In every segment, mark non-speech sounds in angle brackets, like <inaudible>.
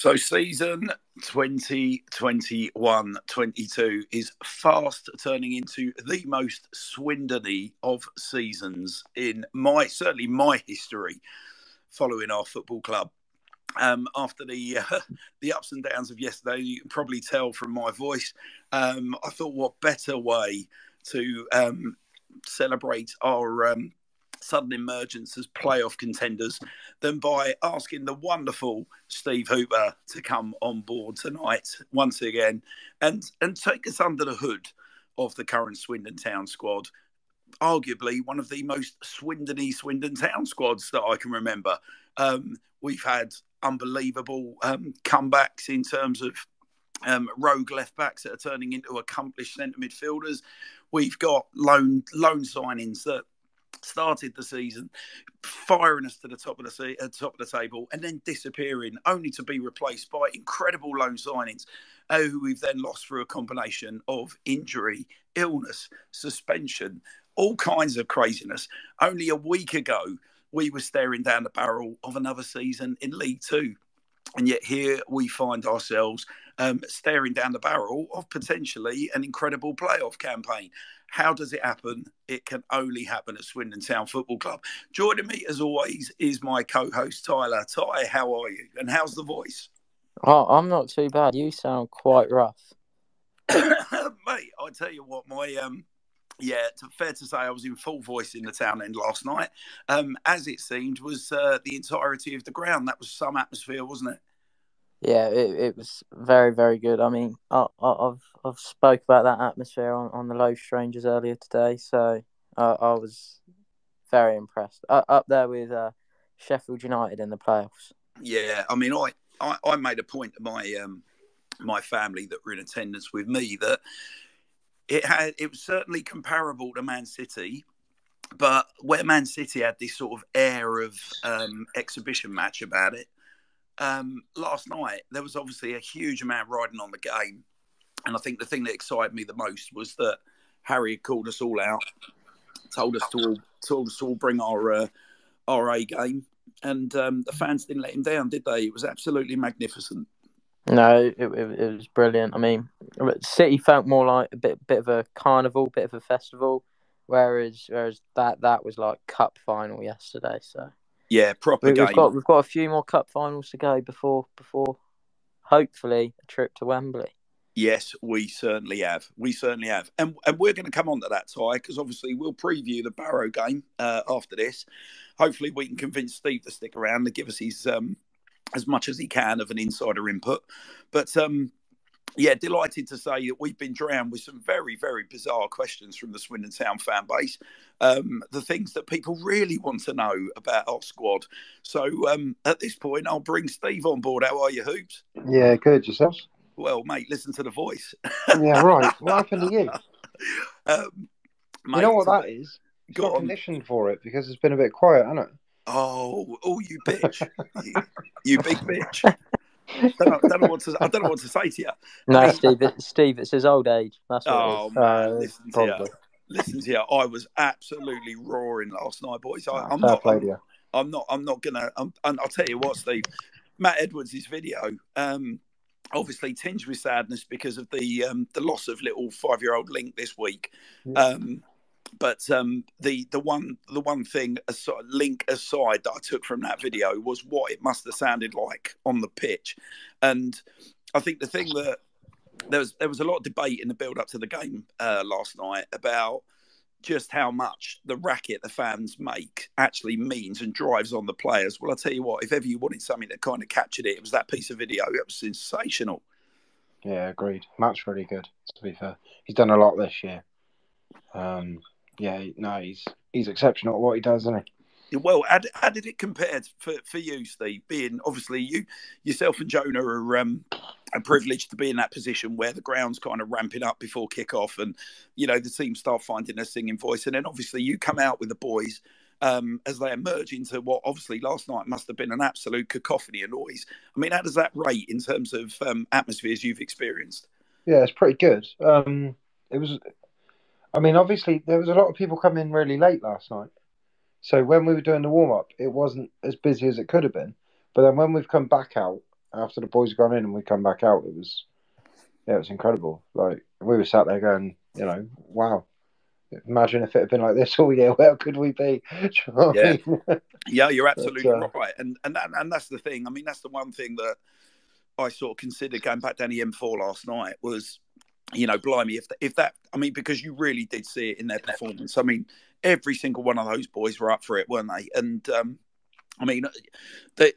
So, season 2021 22 is fast turning into the most Swindony of seasons in my certainly my history following our football club. Um, after the uh, <laughs> the ups and downs of yesterday, you can probably tell from my voice. Um, I thought, what better way to um, celebrate our um, sudden emergence as playoff contenders than by asking the wonderful Steve Hooper to come on board tonight once again and and take us under the hood of the current Swindon Town squad. Arguably one of the most Swindony Swindon Town squads that I can remember. Um, we've had unbelievable um, comebacks in terms of um, rogue left backs that are turning into accomplished centre midfielders. We've got loan loan signings that started the season firing us to the top of the uh, top of the table and then disappearing, only to be replaced by incredible loan signings, uh, who we've then lost through a combination of injury, illness, suspension, all kinds of craziness. Only a week ago, we were staring down the barrel of another season in League Two. And yet here we find ourselves um, staring down the barrel of potentially an incredible playoff campaign. How does it happen? It can only happen at Swindon Town Football Club. Joining me, as always, is my co-host Tyler. Ty, how are you? And how's the voice? Oh, I'm not too bad. You sound quite rough, <coughs> mate. I tell you what, my um, yeah, fair to say, I was in full voice in the town end last night. Um, as it seemed, was uh, the entirety of the ground. That was some atmosphere, wasn't it? Yeah, it, it was very very good. I mean, I, have I've spoke about that atmosphere on, on the Low Strangers earlier today, so I, I was very impressed. Uh, up there with uh, Sheffield United in the playoffs. Yeah, I mean, I, I, I made a point to my um, my family that were in attendance with me that it had it was certainly comparable to Man City, but where Man City had this sort of air of um, exhibition match about it um, last night there was obviously a huge amount riding on the game, and I think the thing that excited me the most was that Harry had called us all out, told us to all told us to all bring our uh, our A game, and um, the fans didn't let him down, did they? It was absolutely magnificent. No, it, it, it was brilliant. I mean, City felt more like a bit bit of a carnival, bit of a festival, whereas whereas that that was like cup final yesterday. So yeah, proper we, game. We've got we've got a few more cup finals to go before before hopefully a trip to Wembley. Yes, we certainly have. We certainly have, and and we're going to come on to that, Ty, because obviously we'll preview the Barrow game uh, after this. Hopefully, we can convince Steve to stick around to give us his um, as much as he can of an insider input. But um, yeah, delighted to say that we've been drowned with some very, very bizarre questions from the Swindon Town fan base. Um, the things that people really want to know about our squad. So um, at this point, I'll bring Steve on board. How are you, Hoops? Yeah, good. Yourself? Well, mate, listen to the voice. yeah, right. What happened to you? <laughs> Um, mate, you know what that is? Got conditioned for it because it's been a bit quiet, hasn't it? Oh, oh, you bitch! <laughs> you, you big bitch! Don't, know, don't know what to, I don't know what to say to you. No, Steve, it, Steve, it's his old age. That's what oh, it is. man, uh, listen to you. Listen to you. I was absolutely roaring last night, boys. I, am not. I'm, I'm, not. I'm not gonna. I'm, I'll tell you what, Steve. Matt Edwards' video, um, obviously tinged with sadness because of the um, the loss of little five year old Link this week. Um, but um, the the one the one thing aside, link aside that I took from that video was what it must have sounded like on the pitch, and I think the thing that there was there was a lot of debate in the build up to the game uh, last night about just how much the racket the fans make actually means and drives on the players. Well, I'll tell you what, if ever you wanted something that kind of captured it, it was that piece of video. It was sensational. Yeah, agreed. Matt's really good, to be fair. He's done a lot this year. Um, yeah, no, he's he's exceptional at what he does, isn't he? Well, how, how did it compare for, for you, Steve? Being obviously you yourself and Jonah are um, are privileged to be in that position where the ground's kind of ramping up before kickoff, and you know the team start finding their singing voice, and then obviously you come out with the boys um, as they emerge into what obviously last night must have been an absolute cacophony of noise. I mean, how does that rate in terms of um, atmospheres you've experienced? Yeah, it's pretty good. Um, it was I mean, obviously, there was a lot of people coming in really late last night. So when we were doing the warm up, it wasn't as busy as it could have been. But then when we've come back out, after the boys had gone in and we come back out, it was yeah, it was incredible. Like we were sat there going, you know, wow. Imagine if it had been like this <laughs> all year. Where could we be? <laughs> You know yeah, I mean? <laughs> yeah, you're absolutely but, uh, right, and and that, and that's the thing. I mean, that's the one thing that I sort of considered going back down the M4 last night was, you know, blimey, if if that, I mean, because you really did see it in their performance. I mean, every single one of those boys were up for it, weren't they? And um, I mean, they,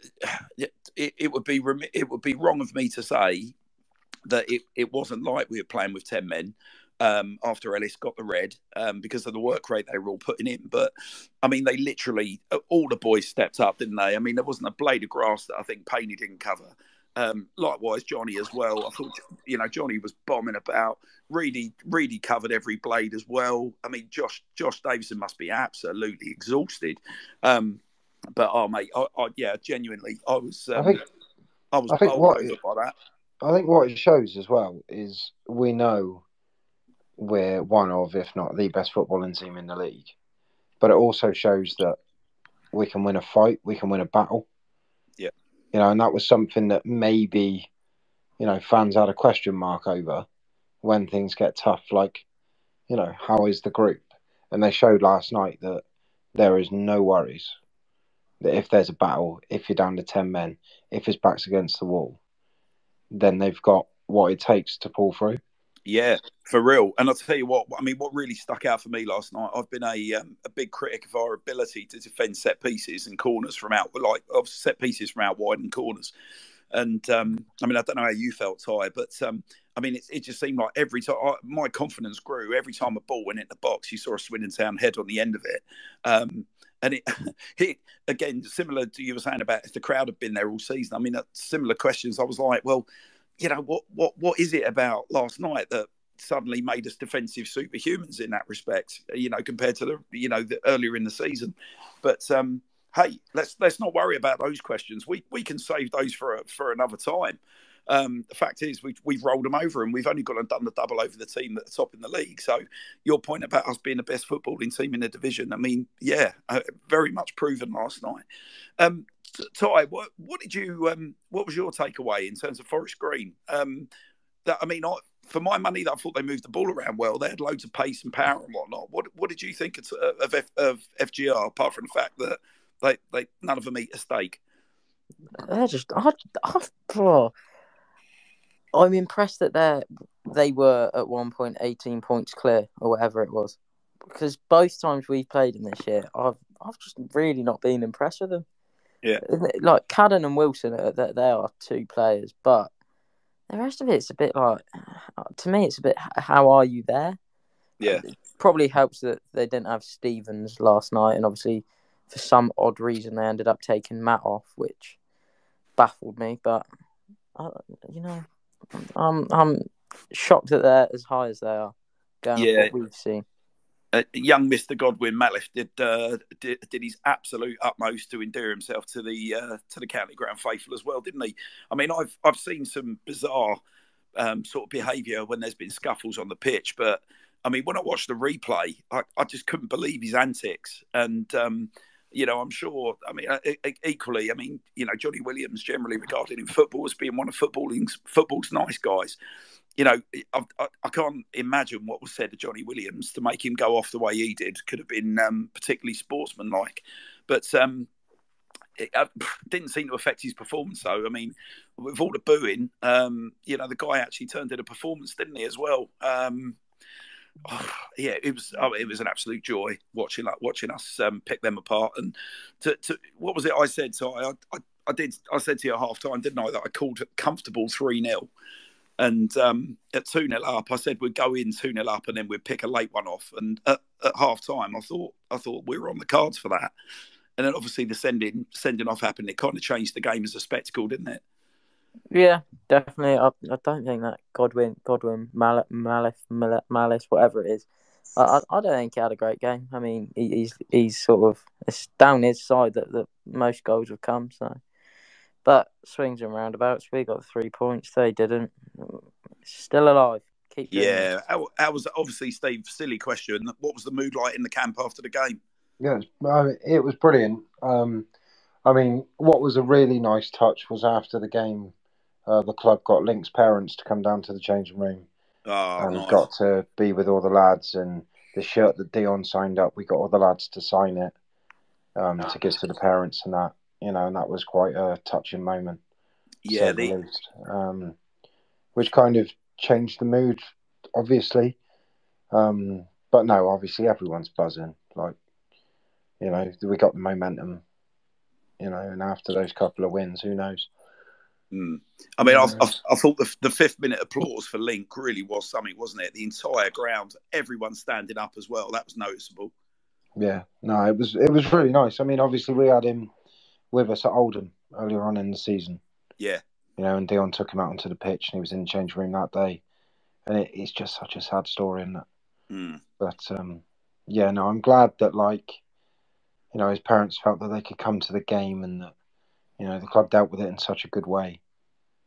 it, it would be it would be wrong of me to say that it, it wasn't like we were playing with 10 men um, after Ellis got the red um, because of the work rate they were all putting in. But I mean, they literally, all the boys stepped up, didn't they? I mean, there wasn't a blade of grass that I think Paney didn't cover. Um, likewise, Jonny as well. I thought, you know, Jonny was bombing about. Really, really covered every blade as well. I mean, Josh Josh Davison must be absolutely exhausted. Um, but oh, mate, I, I, yeah, genuinely, I was, um, I, think, I was I think what, by that. I think what it shows as well is we know we're one of, if not the best footballing team in the league. But it also shows that we can win a fight, we can win a battle. You know, and that was something that maybe, you know, fans had a question mark over when things get tough. Like, you know, how is the group? And they showed last night that there is no worries. That if there's a battle, if you're down to 10 men, if his back's against the wall, then they've got what it takes to pull through. Yeah, for real. And I'll tell you what, I mean, what really stuck out for me last night, I've been a um, a big critic of our ability to defend set pieces and corners from out, like of set pieces from out wide and corners. And um, I mean, I don't know how you felt, Ty, but um, I mean, it, it, just seemed like every time I, my confidence grew. Every time a ball went in the box, you saw a Swindon Town head on the end of it. Um, and it, <laughs> it again similar to you were saying about if the crowd had been there all season. I mean, similar questions. I was like, well, you know, what what what is it about last night that suddenly made us defensive superhumans in that respect? You know, compared to the you know the earlier in the season. But um, hey, let's let's not worry about those questions. We we can save those for for another time. Um, the fact is, we've, we've rolled them over and we've only gone and done the double over the team that's top in the league. So, your point about us being the best footballing team in the division, I mean, yeah, uh, very much proven last night. Um, Ty, what, what did you, um, what was your takeaway in terms of Forest Green? Um, that I mean, I, for my money, I thought they moved the ball around well. They had loads of pace and power and whatnot. What what did you think of, of, F, of FGR apart from the fact that they, they none of them eat a steak? They're just I, I, I'm impressed that they they were at one point 18 points clear or whatever it was, because both times we've played them this year, I've I've just really not been impressed with them. Yeah, like Cadden and Wilson, that they are two players, but the rest of it's a bit like to me, it's a bit how are you there? Yeah, it probably helps that they didn't have Stevens last night, and obviously for some odd reason they ended up taking Matt off, which baffled me. But uh, you know, I'm I'm shocked that they're as high as they are. yeah, we've seen. Uh, young Mister Godwin-Malife did, uh, did, did his absolute utmost to endear himself to the uh, to the county ground faithful as well, didn't he? I mean, I've I've seen some bizarre um, sort of behaviour when there's been scuffles on the pitch, but I mean, when I watched the replay, I, I just couldn't believe his antics and. Um, you know, I'm sure. I mean, uh, equally, I mean, you know, Jonny Williams generally regarded in football as being one of footballing's football's nice guys. You know, I, I, can't imagine what was said to Jonny Williams to make him go off the way he did. Could have been um, particularly sportsmanlike, but um, it uh, <laughs> didn't seem to affect his performance. Though, I mean, with all the booing, um, you know, the guy actually turned in a performance, didn't he, as well? Oh, <sighs> yeah, it was oh, it was an absolute joy watching like watching us um, pick them apart. And to, to, what was it I said? So I, I, I did I said to you at half time, didn't I, that I called it comfortable three 0 and um, at 2 0 up, I said we'd go in 2 0 up and then we'd pick a late one off. And at, at half time, I thought I thought we were on the cards for that. And then obviously the sending sending off happened. It kind of changed the game as a spectacle, didn't it? Yeah, definitely. I, I don't think that Godwin, Godwin, Mal- Malice, Malice, whatever it is, I, I, don't think he had a great game. I mean, he, he's he's sort of it's down his side that, that most goals have come. So, but swings and roundabouts, we got three points. They didn't. Still alive. Keep yeah. How, how was obviously Steve? Silly question. What was the mood like in the camp after the game? Yeah, it was brilliant. Um, I mean, what was a really nice touch was after the game uh, the club got Link's parents to come down to the changing room Oh, and nice. got to be with all the lads. And the shirt that Dion signed up, we got all the lads to sign it um, to give to the parents and that. You know, and that was quite a touching moment. yeah, say the, least. Um, which kind of changed the mood, obviously. Um, but no, obviously everyone's buzzing. Like, you know, we got the momentum. You know, and after those couple of wins, who knows? Mm. I mean, I, I, I thought the, the fifth minute applause for Link really was something, wasn't it? The entire ground, everyone standing up as well. That was noticeable. Yeah, no, it was it was really nice. I mean, obviously we had him with us at Oldham earlier on in the season. Yeah, You know, and Dion took him out onto the pitch, and he was in the change room that day. And it, it's just such a sad story, isn't it? mm. But um, yeah, no, I'm glad that like, you know, his parents felt that they could come to the game and that, you know, the club dealt with it in such a good way.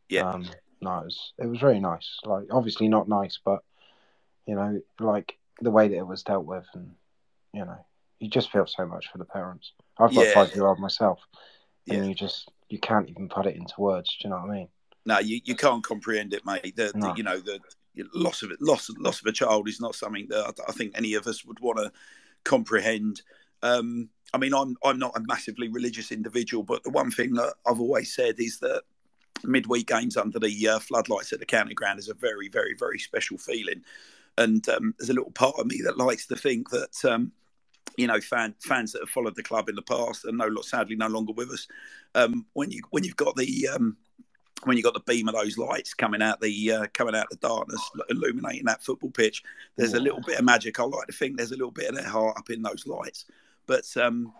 Yeah. Um, no, it was it was really nice. Like, obviously not nice, but you know, like the way that it was dealt with, and you know, you just feel so much for the parents. I've got Yeah. five year old myself, and Yeah. you just you can't even put it into words. Do you know what I mean? no, you, you can't comprehend it, mate. The, the- you know, the loss of it, loss loss of a child is not something that I, I think any of us would want to comprehend. Um, I mean, I'm I'm not a massively religious individual, but the one thing that I've always said is that midweek games under the uh, floodlights at the county ground is a very, very, very special feeling. And um, there's a little part of me that likes to think that um, you know fan, fans that have followed the club in the past and no, sadly no longer with us. Um, when you when you've got the um, when you got the beam of those lights coming out the uh, coming out the darkness, illuminating that football pitch, there's a little bit of magic. I like to think there's a little bit of their heart up in those lights. But um,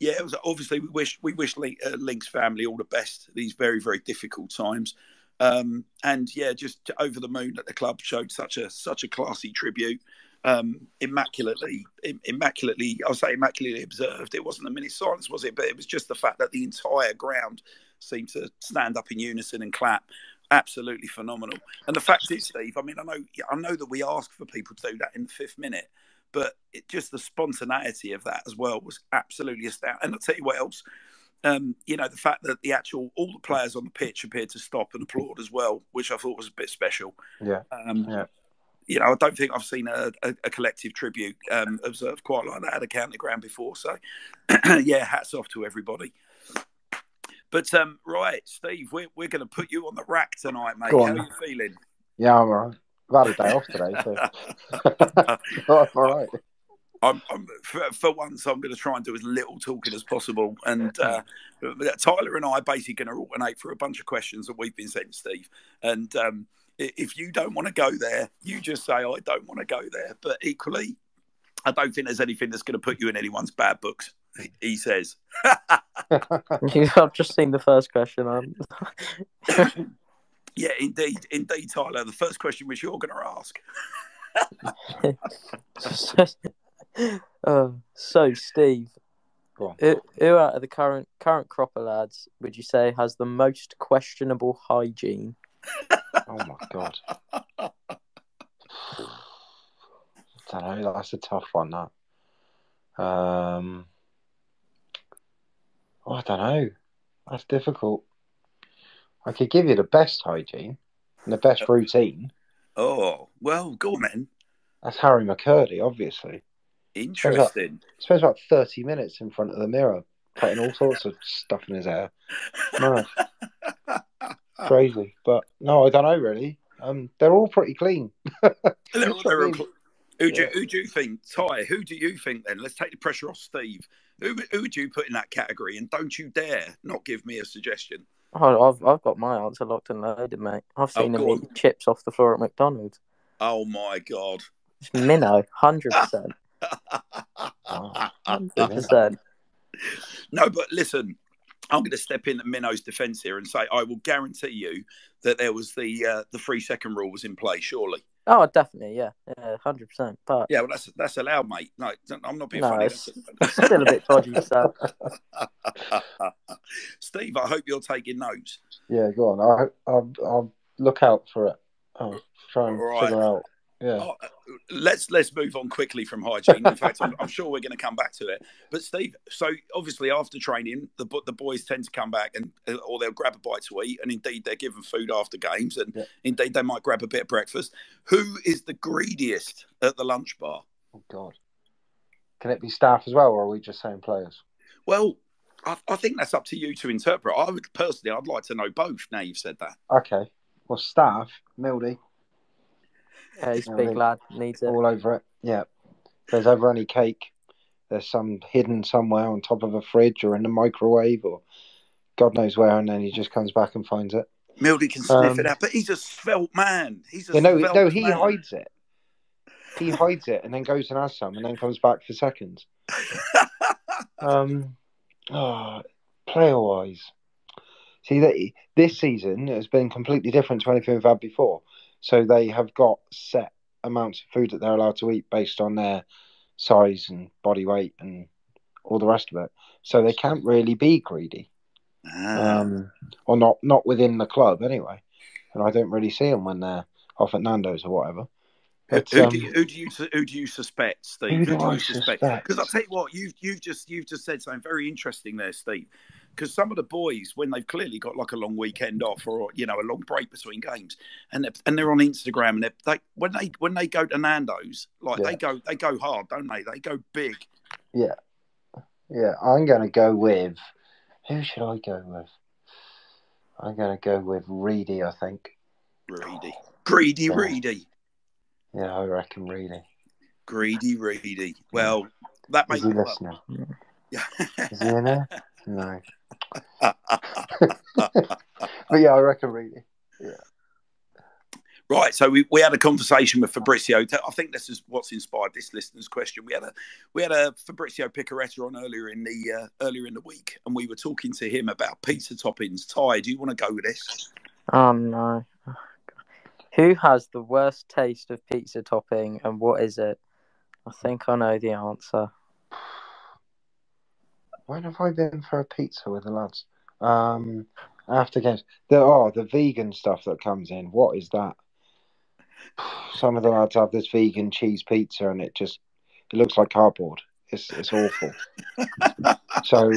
yeah, it was obviously we wish we wish Link, uh, Link's family all the best these very very difficult times. Um, and yeah, just over the moon that the club showed such a such a classy tribute. Um, immaculately, im- immaculately, I'll say immaculately observed. It wasn't a minute silence, was it? But it was just the fact that the entire ground seemed to stand up in unison and clap. Absolutely phenomenal. And the fact is, Steve, I mean, I know, I know that we ask for people to do that in the fifth minute, but it, just the spontaneity of that as well was absolutely astounding. And I'll tell you what else. Um, you know, the fact that the actual all the players on the pitch appeared to stop and applaud as well, which I thought was a bit special. Yeah. Um, Yeah. You know, I don't think I've seen a, a, a collective tribute um, observed quite like that at a county ground before. So, <clears throat> yeah, hats off to everybody. But um, right, Steve, we're, we're going to put you on the rack tonight, mate. How are you feeling? Yeah, I'm alright. I've had a day off today, so <laughs> <laughs> all right. I'm, I'm for, for once, I'm going to try and do as little talking as possible. And uh, <laughs> Tyler and I are basically going to alternate through a bunch of questions that we've been sent, Steve. And um, if you don't want to go there, you just say, I don't want to go there. But equally, I don't think there's anything that's going to put you in anyone's bad books, he- he says. <laughs> <laughs> I've just seen the first question. Um, <laughs> Yeah, indeed, indeed, Tyler. The first question which you're going to ask. uh, so, Steve, who, who out of the current current crop of lads would you say has the most questionable hygiene? Oh my god. I don't know. That's a tough one. That. Um. oh, I don't know. That's difficult. I could give you the best hygiene and the best routine. Oh, well, go on then. That's Harry McKirdy, obviously. Interesting. Spends about thirty minutes in front of the mirror, putting all sorts of stuff in his hair. <laughs> Mad. Crazy, but no, I don't know really. Um, they're all pretty clean. <laughs> They're- That's they're what I all- Who do, Yeah. who do you think, Ty? Who do you think then? Let's take the pressure off Steve. Who, who would you put in that category? And don't you dare not give me a suggestion. Oh, I've I've got my answer locked and loaded, mate. I've Oh, seen him go eat chips off the floor at McDonald's. Oh my God. It's minnow, hundred percent, <laughs> hundred percent. no, but listen, I'm going to step in at Minnow's defence here and say I will guarantee you that there was the uh, the three second rule was in play. Surely, Oh, definitely, yeah, yeah, hundred percent. But yeah. Well, that's that's allowed, mate. No, I'm not being No, funny. it's- still a bit dodgy. So <laughs> Steve, I hope you're taking notes. Yeah, go on. I, I'll, I'll look out for it. I'll try and Right. figure out. Yeah. Oh, uh, let's let's move on quickly from hygiene. In fact, I'm, I'm sure we're going to come back to it. But Steve, so obviously after training, the the boys tend to come back and uh, or they'll grab a bite to eat, and indeed they're given food after games, and Yeah. indeed they might grab a bit of breakfast. Who is the greediest at the lunch bar? Oh God. Can it be staff as well, or are we just saying players? Well, I, I think that's up to you to interpret. I would personally, I'd like to know both. Now you've said that. Okay. Well, staff, Mildy, Yeah, he's a Yeah, I big lad. Needs it. all over it. Yeah. If there's ever any cake, there's some hidden somewhere on top of a fridge or in the microwave or God knows where, and then he just comes back and finds it. Mildy can sniff Um, it out, but he's a svelte man. He's a Yeah, no, svelte no, he man. hides it. He hides it and then goes and has some and then comes back for seconds. <laughs> Um, oh, player wise, see that this season has been completely different to anything we've had before. So they have got set amounts of food that they're allowed to eat based on their size and body weight and all the rest of it. So they can't really be greedy, Ah. um, or not not within the club anyway. And I don't really see them when they're off at Nando's or whatever. Who, But, who um, do you who do you who do you suspect, Steve? Who do do I you suspect? suspect? Because I tell you what, you've you've just you've just said something very interesting there, Steve. Because some of the boys, when they've clearly got like a long weekend off or you know a long break between games, and they're, and they're on Instagram and they're, they when they when they go to Nando's, like Yeah. they go they go hard, don't they? They go big. Yeah, yeah I'm going to go with. Who should I go with? I'm going to go with Reedy, I think. Reedy greedy, Yeah. greedy, Yeah, I reckon Reedy. greedy, Reedy Well, that makes he well, listening? yeah. Is he in there? <laughs> No. But yeah, I reckon Reedy. Right, so we, we had a conversation with Fabrizio. I think this is what's inspired this listener's question. We had a we had a Fabrizio Picaretta on earlier in the uh, earlier in the week, and we were talking to him about pizza toppings. Ty, do you want to go with this? Oh no. Who has the worst taste of pizza topping and what is it? I think I know the answer. When have I been for a pizza with the lads? Um, after games. There are the vegan stuff that comes in. What is that? <sighs> Some of the lads have this vegan cheese pizza, and it just it looks like cardboard. It's it's awful. <laughs> so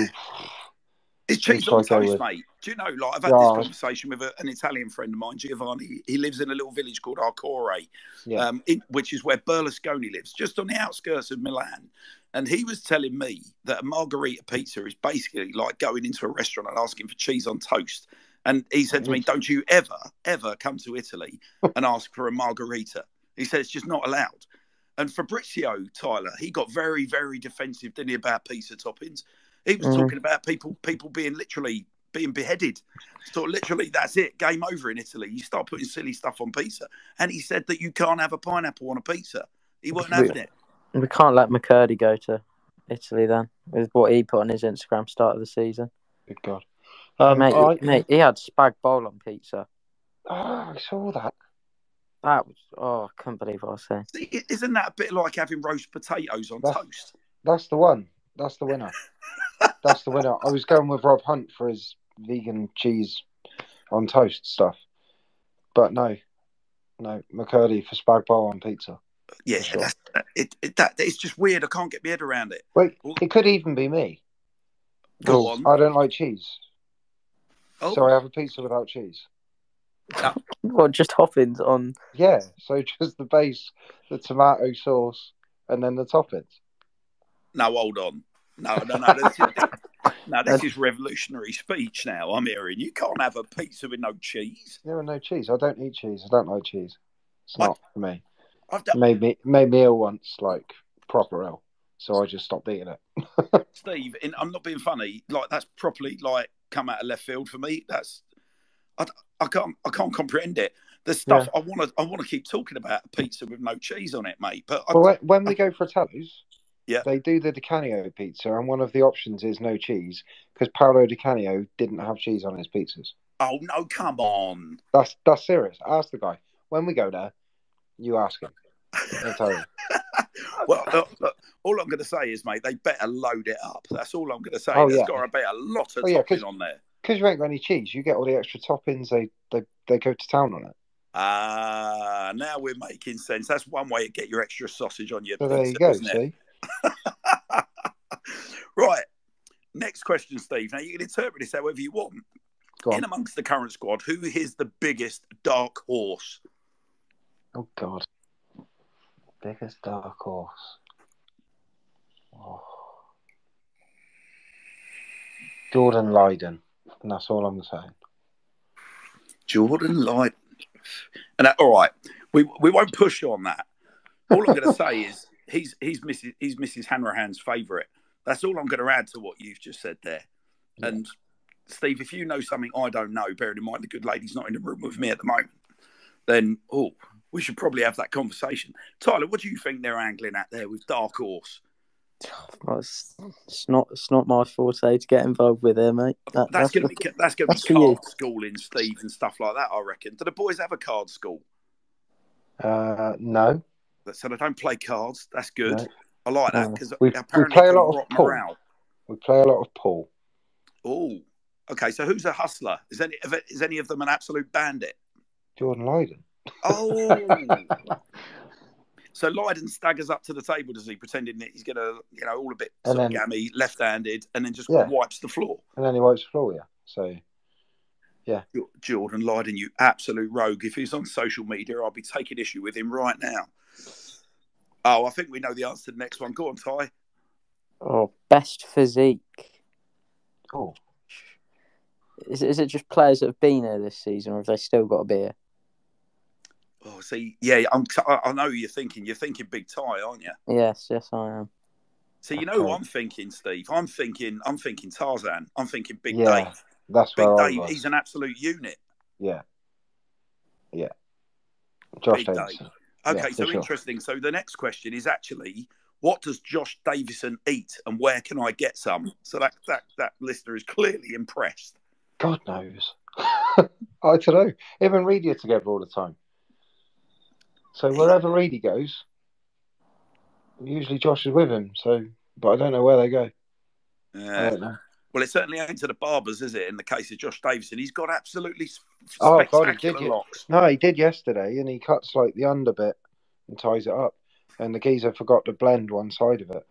It's cheese on I toast, mate. Do you know? Like I've had Yeah. this conversation with a, an Italian friend of mine, Giovanni. He lives in a little village called Arcore, yeah, um, in, which is where Berlusconi lives, just on the outskirts of Milan. And he was telling me that a margarita pizza is basically like going into a restaurant and asking for cheese on toast. And he said to me, Don't you ever, ever come to Italy <laughs> and ask for a margarita. He said it's just not allowed. And Fabrizio Tyler, he got very, very defensive, didn't he, about pizza toppings? He was Mhm. talking about people people being literally being beheaded. So literally that's it, game over in Italy. You start putting silly stuff on pizza. And he said that you can't have a pineapple on a pizza. He wasn't Really? having it. We can't let McKirdy go to Italy then, with what he put on his Instagram start of the season. good God. Um, mate, I, mate, he had spag bowl on pizza. oh, I saw that. That was oh, I couldn't believe what I was saying. See, Isn't that a bit like having roast potatoes on That's- toast? That's the one. That's the winner. That's the winner. I was going with Rob Hunt for his vegan cheese on toast stuff, but no, no McKirdy for spag bowl on pizza. Yeah, Sure. that's, it, it, that, it's just weird. I can't get my head around it. Wait, it could even be me. Go 'cause on. I don't like cheese, Oh, so I have a pizza without cheese. Ah. <laughs> What just Hoppins on? Yeah, so <laughs> just the base, the tomato sauce, and then the toppings. No, hold on. No, no, no. This is, no, this is revolutionary speech now. I'm hearing. You can't have a pizza with no cheese. There are no cheese. I don't eat cheese. I don't like cheese. It's not for me. I've done, Made me made me ill once, like proper ill. So I just stopped eating it. <laughs> Steve, and I'm not being funny. Like that's properly like come out of left field for me. That's I, I can't I can't comprehend it. The stuff I want to I want to keep talking about a pizza with no cheese on it, mate. But I, Well, when, when we go for Tello's, Yeah. they do the Di Canio pizza, and one of the options is no cheese because Paolo Di Canio didn't have cheese on his pizzas. oh no, come on. That's that's serious. Ask the guy when we go there. You ask him. He'll tell you. <laughs> Well, look, look, all I'm going to say is, mate, they better load it up. That's all I'm going to say. Oh, There's yeah. got to be a lot of Oh, yeah, topping 'cause- on there. Because you ain't got any cheese, you get all the extra toppings. They they they go to town on it. Ah, now we're making sense. That's one way to get your extra sausage on your So pizza, there you go. isn't it? See, <laughs> right. Next question, Steve. Now you can interpret this however you want. go on. In amongst the current squad, who is the biggest dark horse? Oh God, biggest dark horse. Oh. Jordan Lyden, and that's all I'm saying. Jordan Light. And that, all right, we we won't push you on that. All I'm going <laughs> to say is he's he's Mrs. he's Mrs. Hanrahan's favourite. That's all I'm going to add to what you've just said there. Yeah. And Steve, if you know something I don't know, bearing in mind the good lady's not in the room with me at the moment, then oh, we should probably have that conversation. Tyler, what do you think they're angling at there with Dark Horse? Well, it's, it's not it's not my forte to get involved with here, mate. That- that's going to be that's going to that's be for you. card schooling, Steve, and stuff like that. I reckon. Do the boys have a card school? Uh, no, So I don't play cards. That's good. I like that because We- we play a lot of pool. morale. we play a lot of pool. Oh, okay. So who's a hustler? Is any is any of them an absolute bandit? Jordan Lyden. Oh, <laughs> so Lyden staggers up to the table, does he, pretending that he's gonna, you know, all a bit And then- gammy, left-handed, and then just Yeah. wipes the floor. And then he wipes the floor, yeah. So yeah. Jordan Lyden, you absolute rogue. If he's on social media, I'll be taking issue with him right now. Oh, I think we know the answer to the next one. Go on, Ty. Oh, best physique. oh, Is, is it just players that have been here this season, or have they still got to be here? Oh, see, yeah, I'm, I I know you're thinking. You're thinking big Ty, aren't you? Yes, yes, I am. So you know who Okay. I'm thinking, Steve. I'm thinking. I'm thinking Tarzan. I'm thinking Big Yeah, Dave. that's Big where I Dave. was. He's an absolute unit. Yeah, yeah. Josh Big Dave. Okay, Yeah, so sure. interesting. So the next question is actually, what does Josh Davison eat, and where can I get some? So that that that listener is <laughs> clearly impressed. God knows. <laughs> I don't know. Him and Reedy are together all the time. So wherever Reedy goes, usually Josh is with him. So, but I don't know where they go. I don't know. well, it certainly ain't to the barbers, is it? In the case of Josh Davison, he's got absolutely Oh, God, he did, yeah. locks. No, he did yesterday, and he cuts like the under bit and ties it up. And the geezer forgot to blend one side of it,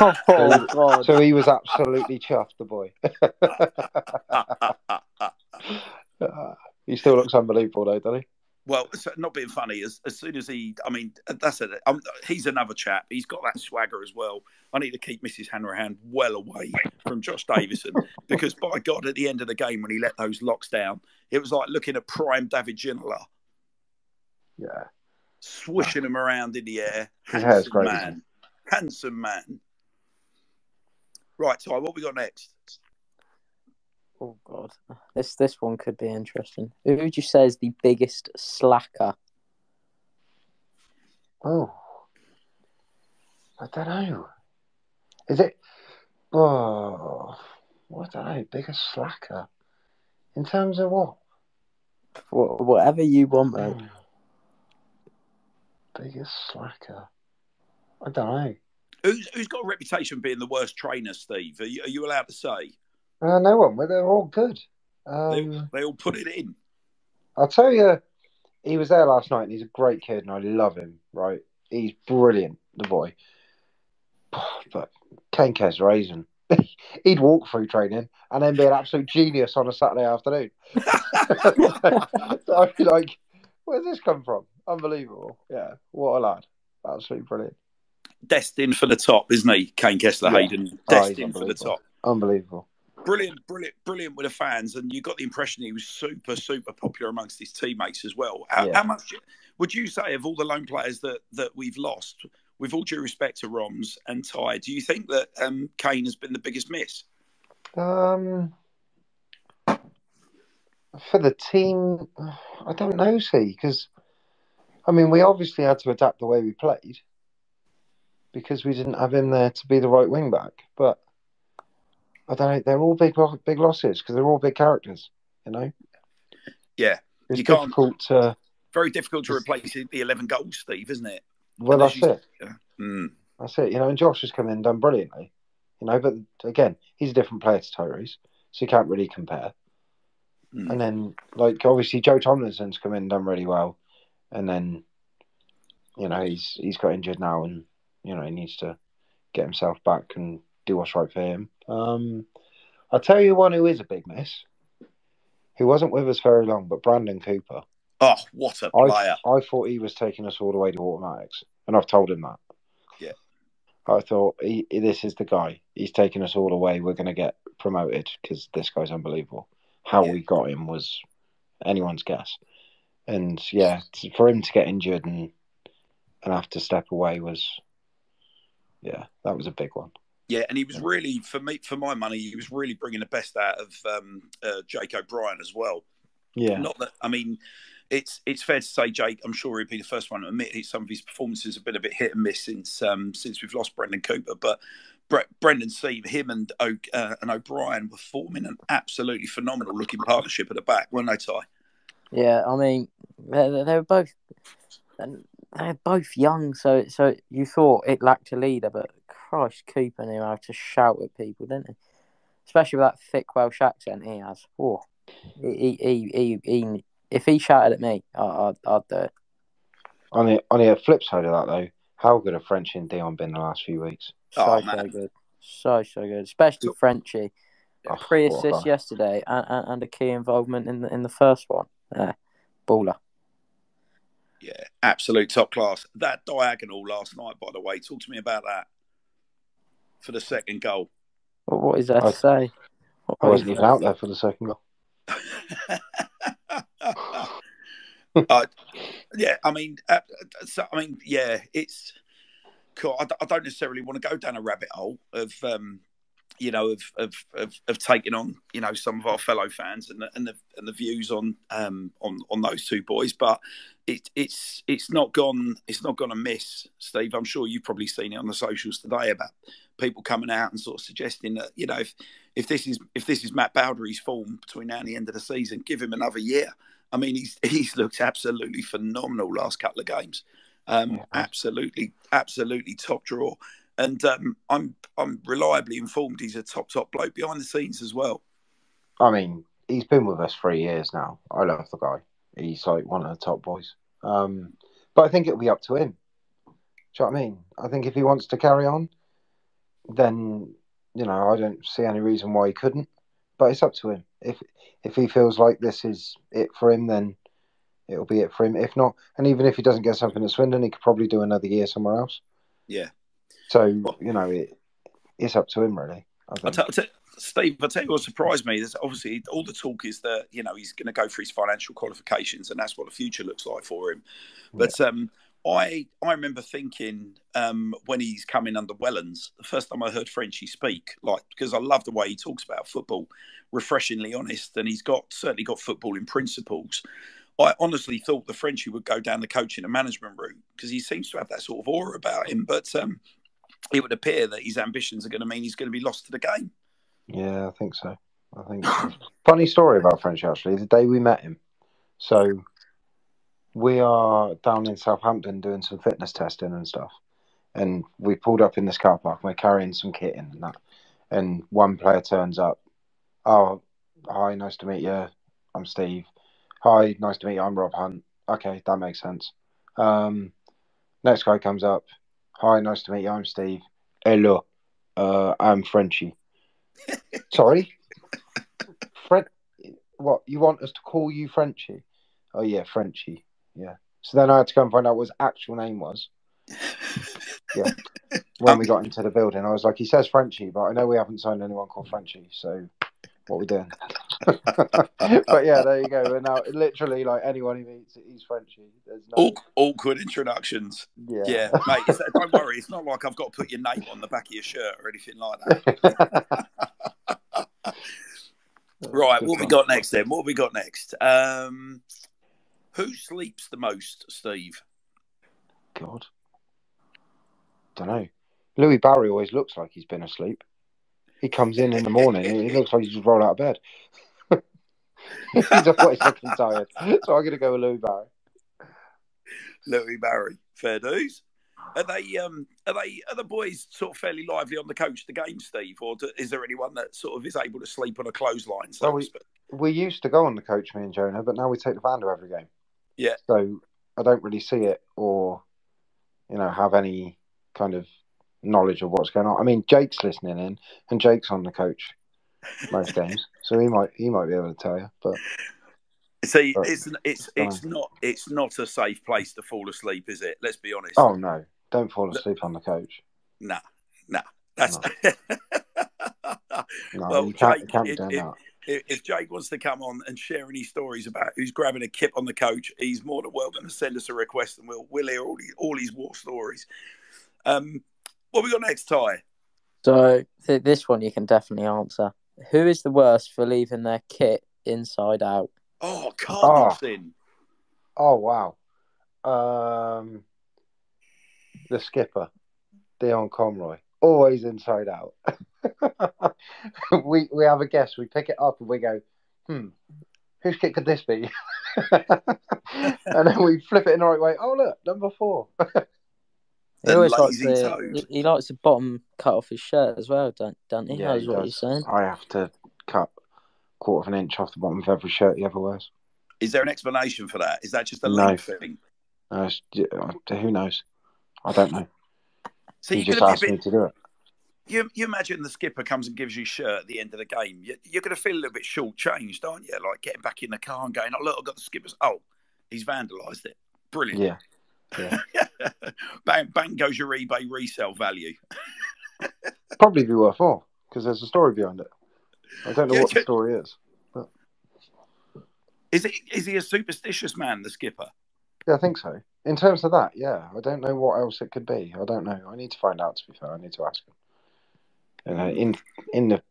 <laughs> Oh, God. so he was absolutely chuffed. The boy. <laughs> <laughs> he still looks unbelievable, though, doesn't he? Well, so not being funny, as, as soon as he, I mean, that's it. Um, he's another chap. He's got that swagger as well. I need to keep Mrs. Hanrahan well away from Josh Davison <laughs> because, by God, at the end of the game when he let those locks down, it was like looking at prime David Ginola, Yeah. swishing him around in the air. His hair's Handsome great, man, handsome man. Right, Ty, what we got next? Oh God, this this one could be interesting. Who would you say is the biggest slacker? Oh, I don't know. Is it? Oh, what don't know. Biggest slacker in terms of what? Wh- Whatever you want, mate. Hmm. Biggest slacker. I don't know. Who's who's got a reputation for being the worst trainer, Steve? Are you, are you allowed to say? Uh, no one. Well, they're all good. They, Um, they all put it in. I'll tell you, he was there last night, and he's a great kid, and I love him. Right, he's brilliant, the boy. <sighs> But Kaine Kes raising. <laughs> He'd walk through training and then be an absolute genius on a Saturday afternoon. <laughs> I'd be like, where's this come from? Unbelievable. Yeah, what a lad. Absolutely brilliant. Destined for the top, isn't he? Kaine Kesler Yeah. Hayden. Oh, Destined for the top. Unbelievable. Brilliant, brilliant, brilliant with the fans, and you got the impression he was super, super popular amongst his teammates as well. How, Yeah. how much would you say of all the loan players that that we've lost? With all due respect to Roms and Ty, do you think that um, Kaine has been the biggest miss? Um, for the team, I don't know, see, because I mean, we obviously had to adapt the way we played because we didn't have him there to be the right wing back. But I don't know, they're all big, big losses because they're all big characters. You know, Yeah, it's You can't- difficult to. very difficult to replace the eleven goals, Steve, isn't it? Well, Unless that's you- it. Mm. That's it. You know, and Josh has come in and done brilliantly. You know, but again, he's a different player to Tyreece, so you can't really compare. Mm. And then, like, obviously, Joe Tomlinson's come in and done really well. And then, you know, he's he's got injured now, and you know he needs to get himself back and do what's right for him. Um, I'll tell you one who is a big miss, who wasn't with us very long, but Brandon Cooper. Oh, what a I, player! I thought he was taking us all the way to automatics, and I've told him that. Yeah. I thought he, this is the guy. He's taking us all the way. We're going to get promoted because this guy's unbelievable. How Yeah. we got him was anyone's guess. And yeah, for him to get injured and and have to step away was, yeah, that was a big one. Yeah, and he was really for me for my money. He was really bringing the best out of um, uh, Jake O'Brien as well. Yeah, Not that I mean, it's it's fair to say Jake. I'm sure he'd be the first one to admit it, some of his performances have been a bit hit and miss since um, since we've lost Brendan Cooper. But Bre- Brendan Seam, him and o- uh, and O'Brien were forming an absolutely phenomenal looking partnership at the back, weren't they, Ty? Yeah, I mean, they they were both they're both young, so so you thought it lacked a leader, but Christ, Cooper knew how to shout at people, didn't he? Especially with that thick Welsh accent he has. Oh, he, he, he, he, he if he shouted at me, I, I'd, I'd do it. on the on the flip side of that though, how good have Frenchie and Dion been the last few weeks? So Oh, so man. good, so so good, especially Frenchie. Oh, Three what a assists guy. Oh. yesterday and, and, and a key involvement in the in the first one. Yeah, baller. Yeah, absolute top class. That diagonal last night, by the way, talk to me about that for the second goal. What, what is that I- to say? What- I wasn't even out there for the second goal. <laughs> uh, yeah, I mean, uh, so, I mean, yeah, it's cool. I, d- I don't necessarily want to go down a rabbit hole of, um, you know, of, of of of taking on, you know, some of our fellow fans and the, and the and the views on um on on those two boys, but it, it's it's not gone it's not gone amiss, Steve. I'm sure you've probably seen it on the socials today about people coming out and sort of suggesting that you know if if this is if this is Mathieu Baudry's form between now and the end of the season, give him another year. I mean, he's <laughs> he's looked absolutely phenomenal last couple of games. Um, Yeah. absolutely, absolutely top draw, and um, I'm I'm reliably informed he's a top top bloke behind the scenes as well. I mean, he's been with us three years now. I love the guy. He's like one of the top boys. Um, but I think it'll be up to him. Do you know what I mean? I think if he wants to carry on, then you know I don't see any reason why he couldn't. But it's up to him. If if he feels like this is it for him, then it'll be it for him. If not, and even if he doesn't get something at Swindon, he could probably do another year somewhere else. Yeah, So you know, it, it's up to him really. I tell, I Steve, I tell you what surprised me. There's obviously all the talk is that you know he's going to go for his financial qualifications, and that's what the future looks like for him. But um, I I remember thinking um, when he's coming under Wellens, the first time I heard Frenchie speak, like because I love the way he talks about football, refreshingly honest, and he's got certainly got footballing principles. I honestly thought the Frenchie would go down the coaching and management route because he seems to have that sort of aura about him. But um, it would appear that his ambitions are going to mean he's going to be lost to the game. Yeah, I think so. I think. Funny story about French actually. The day we met him, so we are down in Southampton doing some fitness testing and stuff, and we pulled up in this car park. We're carrying some kit in and that, and one player turns up. Oh, hi, nice to meet you. I'm Steve. Hi, nice to meet you. I'm Rob Hunt. Okay, that makes sense. Um, next guy comes up. Hi, nice to meet you. I'm Steve. Hello, uh, I'm Frenchie. <laughs> Sorry, Fred. What you want us to call you, Frenchie? Oh yeah, Frenchie. Yeah. So then I had to go and find out what his actual name was <laughs> yeah. when we got into the building. I was like, he says Frenchie, but I know we haven't signed anyone called Frenchie. So what are we doing? <laughs> but yeah, there you go. And now, literally, like anyone he meets, he's Frenchie. There's no. Aw- awkward introductions. Yeah. Yeah, mate. Don't worry. It's not like I've got to put your name on the back of your shirt or anything like that. <laughs> Right. What we got next then? What have we got next? Um, who sleeps the most, Steve? God. Don't know. Louis Barry always looks like he's been asleep. He comes in in the morning and he looks like he's just rolled out of bed. <laughs> he's always looking tired. So I'm going to go with Louis Barry. Louis Barry. Fair dues. Are they um are they are the boys sort of fairly lively on the coach the game, Steve, or do, is there anyone that sort of is able to sleep on a clothesline? So Well, we- we used to go on the coach, me and Jonah, but now we take the van to every game. Yeah. So I don't really see it or, you know, have any kind of knowledge of what's going on. I mean, Jake's listening in, and Jake's on the coach most games, so he might he might be able to tell you. But See, But- it's it's it's not it's not a safe place to fall asleep, is it? Let's be honest. oh no, don't fall asleep on the coach. Nah, nah. That's No, <laughs> Well, you can't, you Jake, can't be it- doing it- that. If if Jake wants to come on and share any stories about who's grabbing a kip on the coach, he's more than welcome to send us a request, and we'll we'll hear all his, all his war stories. Um, what we got next, Ty? So th- this one you can definitely answer. Who is the worst for leaving their kit inside out? Oh, Carlson. Oh wow, um, the skipper, Dion Conroy, always inside out. <laughs> <laughs> we we have a guess. We pick it up and we go, hmm, whose kit could this be? <laughs> and then we flip it in the right way. Oh look, number four. <laughs> He always likes lazy the, he, he likes the bottom cut off his shirt as well, don't don't he? Yeah, That's he what does. he's saying. I have to cut quarter of an inch off the bottom of every shirt he ever wears. Is there an explanation for that? Is that just a No. length thing? It's- uh, who knows? I don't know. So he you're just asked to me to do it. You, you imagine the skipper comes and gives you a shirt at the end of the game. You, you're going to feel a little bit shortchanged, aren't you? Like getting back in the car and going, "Oh look, I've got the skipper's." Oh, he's vandalised it. Brilliant. Yeah. <laughs> bang, bang goes your eBay resale value. <laughs> Probably be worth more because there's a story behind it. I don't know Yeah, what the story is. Is he is he a superstitious man, the skipper? Yeah, I think so. In terms of that, yeah, I don't know what else it could be. I don't know. I need to find out. To be fair, I need to ask him. You know, in in the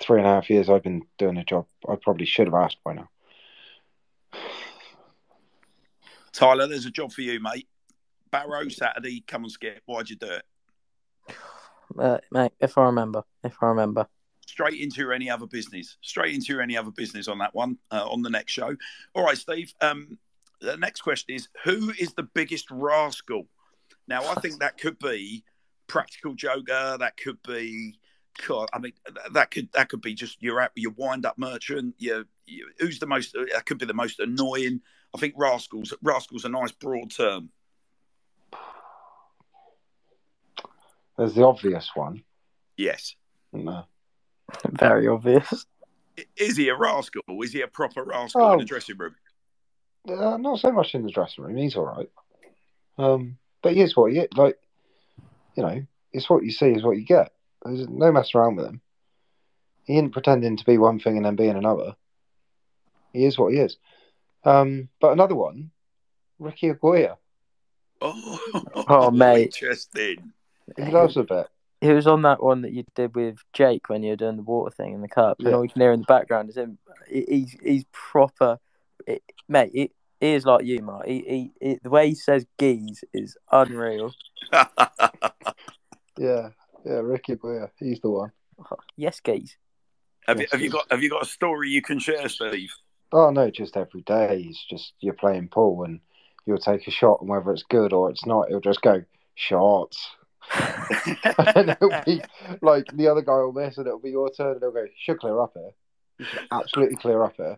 three and a half years I've been doing the job, I probably should have asked by now. Tyler, there's a job for you, mate. Barrow Saturday, come and skip. Why'd you do it? Uh, mate, if I remember, if I remember. Straight into any other business. Straight into any other business on that one uh, on the next show. All right, Steve. Um, the next question is: Who is the biggest rascal? Now, I think that could be Practical Joker. That could be. God, I mean, that could that could be just your app- your wind up merchant. Your, your who's the most? uh, That could be the most annoying. I think rascals. Rascals a nice broad term. There's the obvious one. Yes. No. Very obvious. Is he a rascal? Is he a proper rascal Oh. in the dressing room? Uh, not so much in the dressing room. He's all right. Um, but here's what you like. You know, it's what you see is what you get. There's no mess around with him. He ain't pretending to be one thing and then being another. He is what he is. Um, but another one, Ricky Aguiar. Oh, Oh, <laughs> mate. interesting. He loves a bit. He was on that one that you did with Jake when you were doing the water thing in the cup, Yeah. and all you can hear in the background is him. He's he's proper, it, mate. He, he is like you, Mark. He, he, he the way he says "geese" is unreal. <laughs> Yeah, yeah, Ricky Aguiar. He's the one. Yes, geese. have, you, have you got have you got a story you can share, Steve? Oh no, just every day. It's just you're playing pool and you'll take a shot, and whether it's good or it's not, it'll just go shots. <laughs> and it'll be like the other guy will miss, and it'll be your turn, and it'll go, "Should clear up here. You should absolutely clear up here.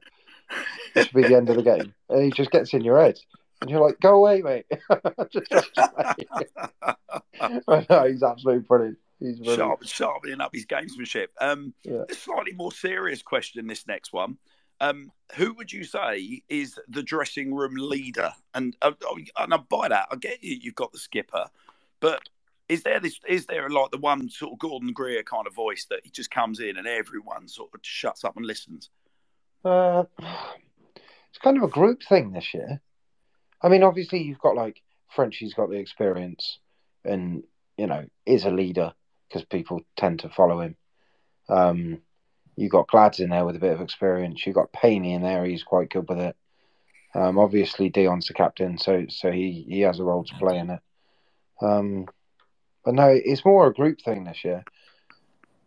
This should be the end of the game." And he just gets in your head, and you're like, "Go away, mate." <laughs> just try to play. I know he's absolutely brilliant. He's. Sharp, sharpening up his gamesmanship. Um, Yeah. A slightly more serious question. This next one. Um, who would you say is the dressing room leader? And uh, and I buy that. I get you. You've got the skipper, but is there this? Is there like the one sort of Gordon Greer kind of voice that he just comes in and everyone sort of shuts up and listens? Uh, it's kind of a group thing this year. I mean, obviously you've got like Frenchie's got the experience, and you know is a leader because people tend to follow him. Um, you got Glads in there with a bit of experience. You got Paney in there; he's quite good with it. Um, obviously Dion's the captain, so so he he has a role to play in it. Um, but no, it's more a group thing this year.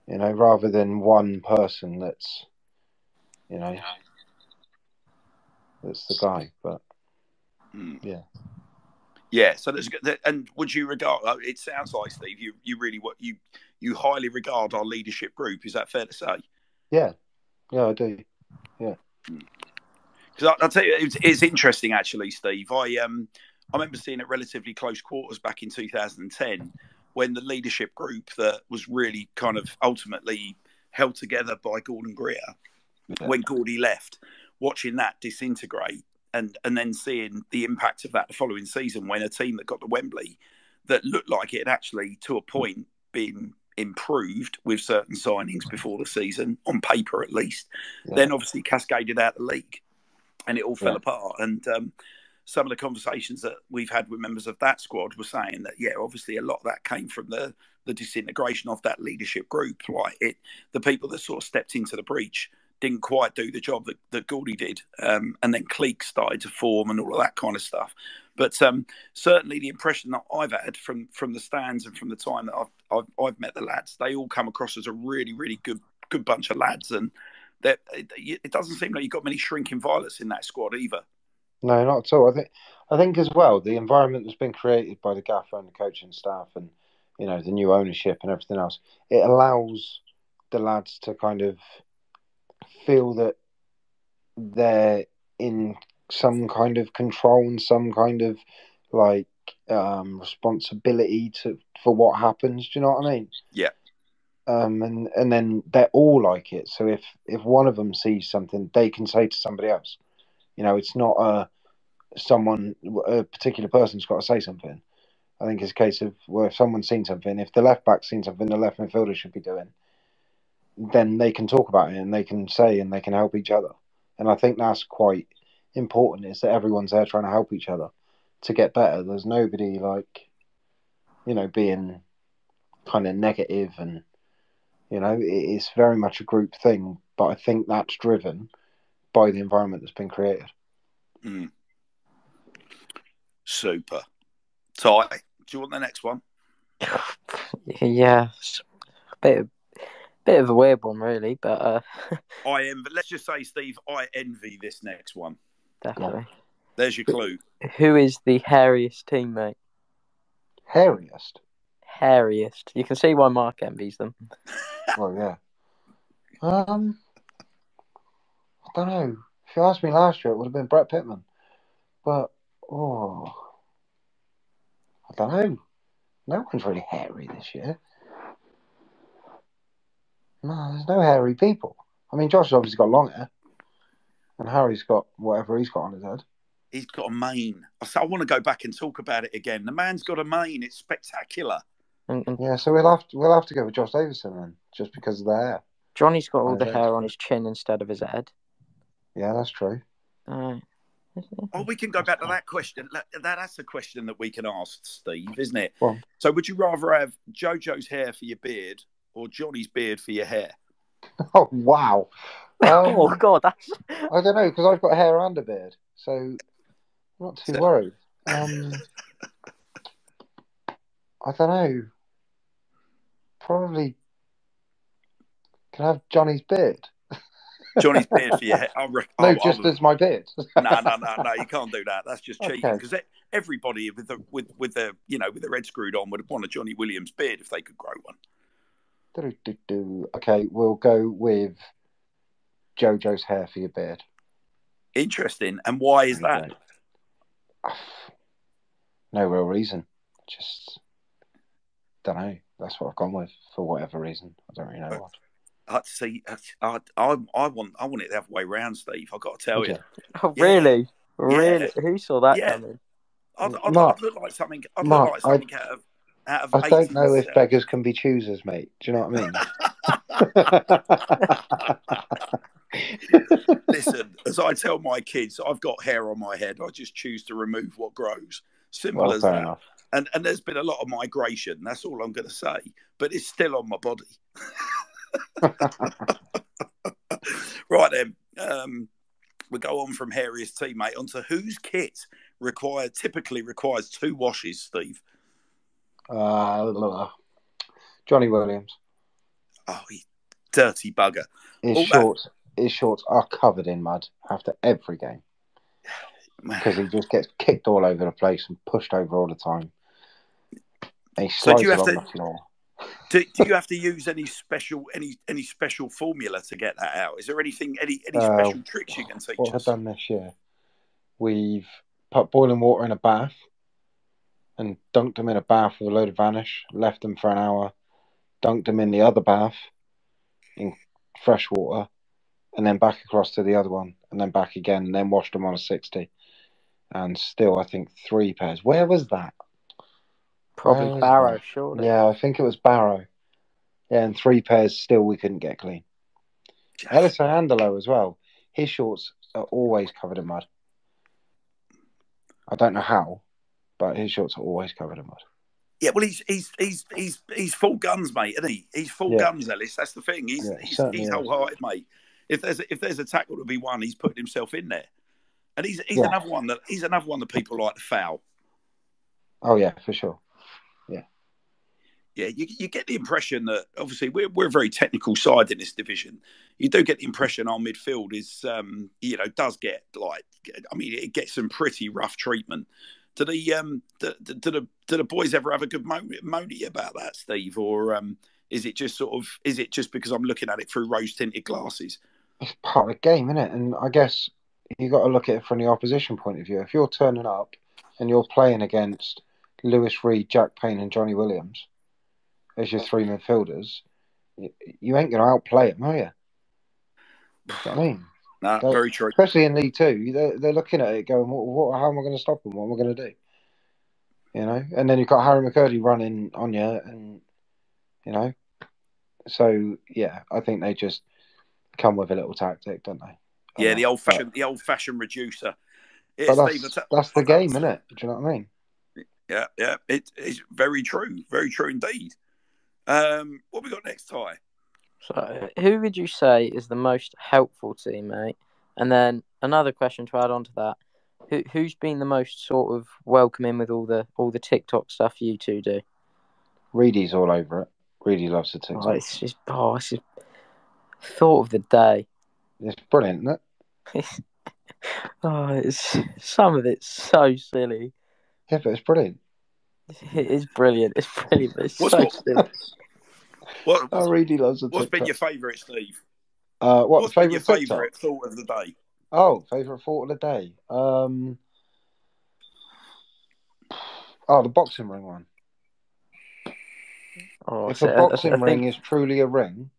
You know, rather than one person that's, you know, that's the guy. But Hmm. Yeah. Yeah, so there's and would you regard? It sounds like Steve, you you really what you you highly regard our leadership group. Is that fair to say? Yeah, yeah, I do. Yeah, because I'll tell you, it's, it's interesting actually, Steve. I um I remember seeing at relatively close quarters back in 2010 when the leadership group that was really kind of ultimately held together by Gordon Greer Yeah. when Gordy left, watching that disintegrate and and then seeing the impact of that the following season when a team that got to Wembley that looked like it had actually to a point been improved with certain signings before the season on paper at least Yeah. then obviously cascaded out the league and it all fell Yeah. apart and um, some of the conversations that we've had with members of that squad were saying that yeah obviously a lot of that came from the the disintegration of that leadership group like it the people that sort of stepped into the breach didn't quite do the job that, that Goldie did. Um, and then cliques started to form and all of that kind of stuff. But um, certainly the impression that I've had from from the stands and from the time that I've, I've, I've met the lads, they all come across as a really, really good good bunch of lads. And that it, it doesn't seem like you've got many shrinking violets in that squad either. No, not at all. I think I think as well the environment that's been created by the gaffer and the coaching staff and you know the new ownership and everything else. It allows the lads to kind of feel that they're in some kind of control and some kind of like um, responsibility to for what happens. Do you know what I mean? Yeah. Um, and and then they're all like it. So if if one of them sees something, they can say to somebody else. You know, it's not a someone a particular person's got to say something. I think it's a case of well, if someone's seen something, if the left back's seen something, the left midfielder should be doing, then they can talk about it and they can say and they can help each other. And I think that's quite important. Is that everyone's there trying to help each other to get better. There's nobody like, you know, being kind of negative and you know it's very much a group thing. But I think that's driven by the environment that's been created. Mm. Super. Ty, do you want the next one? <laughs> Yeah, a bit of, bit of a weird one, really, but uh, <laughs> I am, but let's just say, Steve, I envy this next one. definitely. There's your clue. Who is the hairiest teammate? Hairiest. Hairiest. You can see why Mark envies them. <laughs> Oh yeah. Um, I don't know. If you asked me last year, it would have been Brett Pitman. But oh, I don't know. No one's really hairy this year. No, there's no hairy people. I mean, Josh has obviously got long hair, and Harry's got whatever he's got on his head. He's got a mane. I say I want to go back and talk about it again. The man's got a mane. It's spectacular. And, and Yeah, so we'll have to we'll have to go with Josh Davison then, just because of the hair. Jonny's got all the hair on his chin instead of his head. Yeah, that's true. Uh, Oh, we can go back to that question. That, that- that's a question that we can ask Steve, isn't it? Go on. So, would you rather have JoJo's hair for your beard or Jonny's beard for your hair? <laughs> Oh wow. <laughs> oh Um, God, that's I don't know because I've got hair and a beard, so I'm not too So- worried. Um, I don't know. Probably can I have Jonny's beard. Jonny's beard for your <laughs> hair? I re- No, I- I just would- as my beard. no, no, no, no. You can't do that. That's just cheating. Okay. Because everybody with the with with the you know with their red screwed on would want a Jonny Williams beard if they could grow one. Okay, we'll go with JoJo's hair for your beard. Interesting. And why is that? <sighs> No real reason. Just don't know. That's what I've gone with for whatever reason. I don't really know uh, what. I uh, see. Uh, I, I, I want I want it the other way round, Steve. I've got to tell you. Okay. <laughs> oh, Yeah. really, really. Who saw that Yeah. coming? I'd, I'd, Mark- I'd look like something. I'd Mark, look like something out of out of. I don't know if beggars can be choosers, mate. Do you know what I mean? <laughs> Listen, as I tell my kids, I've got hair on my head. I just choose to remove what grows. Simple well, as that. enough. And and there's been a lot of migration. That's all I'm going to say. But it's still on my body. <laughs> right then, um, we go on from hairiest teammate onto whose kit required typically requires two washes. Steve. Uh, Jonny Williams. Oh, you dirty bugger. His All that- shorts, his shorts are covered in mud after every game. because he just gets kicked all over the place and pushed over all the time. And he So slides do you have along to- the floor. Do, do you <laughs> have to use any special any any special formula to get that out? Is there anything any any Uh, special tricks you can teach What us? I done this year? We've put boiling water in a bath and dunked them in a bath with a load of vanish, left them for an hour, dunked them in the other bath in fresh water, and then back across to the other one, and then back again, and then washed them on a 60. And still, I think three pairs. Where was that? Probably Where Barrow, that? surely. Yeah, I think it was Barrow. Yeah, and three pairs still we couldn't get clean. Ellis Iandolo as well. His shorts are always covered in mud. I don't know how, but his shorts are always covered in mud. Yeah, well, he's he's he's he's he's full guns, mate, isn't he? He's full Yeah. guns, Ellis. That's the thing. He's Yeah, he's, he's wholehearted, mate. If there's a, if there's a tackle to be won, he's putting himself in there, and he's he's Yeah. another one that he's another one that people like to foul. Oh yeah, for sure. Yeah, yeah, you, you get the impression that obviously we're we're a very technical side in this division. You do get the impression our midfield is, um, you know, does get like, I mean, it gets some pretty rough treatment. Do the um, do the do the boys ever have a good moan, moan at you about that, Steve, or um, is it just sort of is it just because I'm looking at it through rose tinted glasses? It's part of the game, isn't it? And I guess you got to look at it from the opposition point of view. If you're turning up and you're playing against Louis Reed, Jack Payne, and Jonny Williams as your three midfielders, you, ain't going to outplay them, are you? What I mean? No, Don't- very true. especially in League Two, they're, they're looking at it going, what, what, how am I going to stop them? What am I going to do? You know, and then you've got Harry McKirdy running on you, and you know, so yeah, I think they just come with a little tactic, don't they? Yeah, Uh, the old fashioned the old fashioned reducer. But that's, that's the game, isn't it? Do you know what I mean? Yeah, yeah, it, it's very true, very true indeed. Um, what we got next, Ty? So, who would you say is the most helpful teammate? And then another question to add on to that: who who's been the most sort of welcoming with all the all the TikTok stuff you two do? Reedy's all over it. Reedy loves the Oh, TikTok. it's just oh, it's just thought of the day. It's brilliant, isn't it? <laughs> oh, it's some of it's so silly. Yeah, but it's brilliant. It is brilliant. It's brilliant. But it's What's so what- silly. What, Oh, Reedy loves the what's TikTok. been your favourite, Steve? uh, what What's been your favourite thought of the day? Oh, favourite thought of the day. Um, oh, the boxing ring one. Oh, if a a I- I boxing think- ring is truly a ring,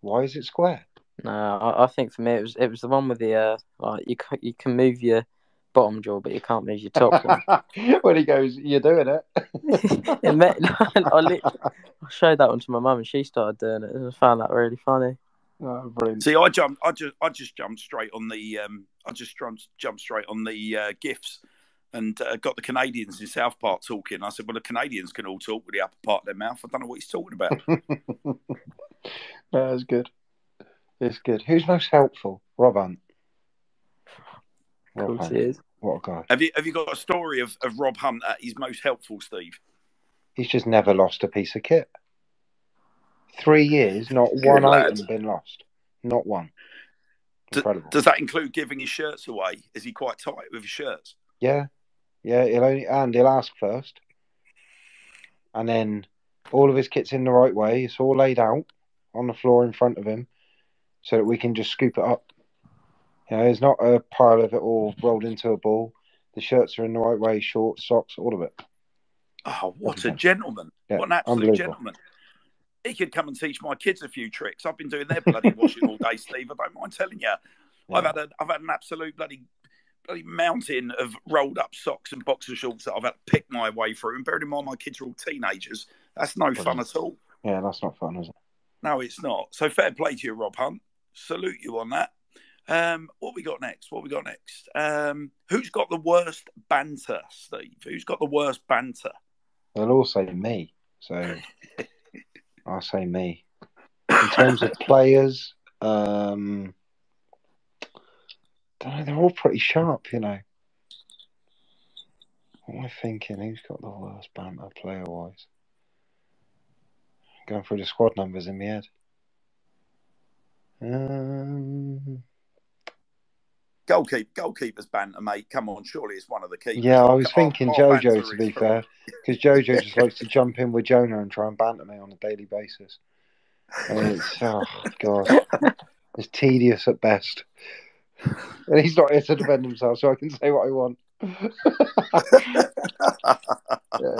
why is it square? No, I, I think for me it was it was the one with the uh like you ca- you can move your bottom jaw but you can't move your top one. <laughs> when he goes, you're doing it. <laughs> it met, <laughs> I, I showed that one to my mum and she started doing it and I found that really funny. oh. See, I jumped. I just, I just jumped straight on the. Um, I just jumped, jumped straight on the uh, gifts, and uh, got the Canadians in South Park talking. I said, "Well, the Canadians can all talk with the upper part of their mouth. I don't know what he's talking about." That's good. It's good. Who's most helpful? Rob Hunt. Of course Hunt. it is. What a guy. have you, have you got a story of, of Rob Hunt at his most helpful, Steve? He's just never lost a piece of kit. Three years, <laughs> not one lad. item been lost. Not one. D- Incredible. Does that include giving his shirts away? Is he quite tight with his shirts? Yeah, yeah. He'll only and he'll ask first, and then all of his kit's in the right way. It's all laid out on the floor in front of him, so that we can just scoop it up. You know, there's not a pile of it all rolled into a ball. The shirts are in the right way, shorts, socks, all of it. Oh, what a gentleman! Yeah, what an absolute gentleman! He could come and teach my kids a few tricks. I've been doing their bloody washing all day, Steve. I don't mind telling you. I've had a, I've had an absolute bloody, bloody mountain of rolled up socks and boxer shorts that I've had to pick my way through. And bearing in mind, my kids are all teenagers. That's no fun at all. Yeah, that's not fun, is it? No, it's not. So fair play to you, Rob Hunt. Salute you on that. Um, what we got next? What we got next? Um, who's got the worst banter, Steve? Who's got the worst banter? They'll all say me, so <laughs> I'll say me. In terms of players, um, don't know, they're all pretty sharp, you know. What am I thinking? Who's got the worst banter player wise? Going through the squad numbers in my head. Um, goalkeeper, goalkeeper's banter, mate. Come on, surely it's one of the keepers. Yeah, I was thinking Jojo to be fair, because Jojo <laughs> just likes to jump in with Jonah and try and banter me on a daily basis. And it's <laughs> oh god, it's tedious at best. <laughs> And he's not here to defend himself, so I can say what I want. yeah,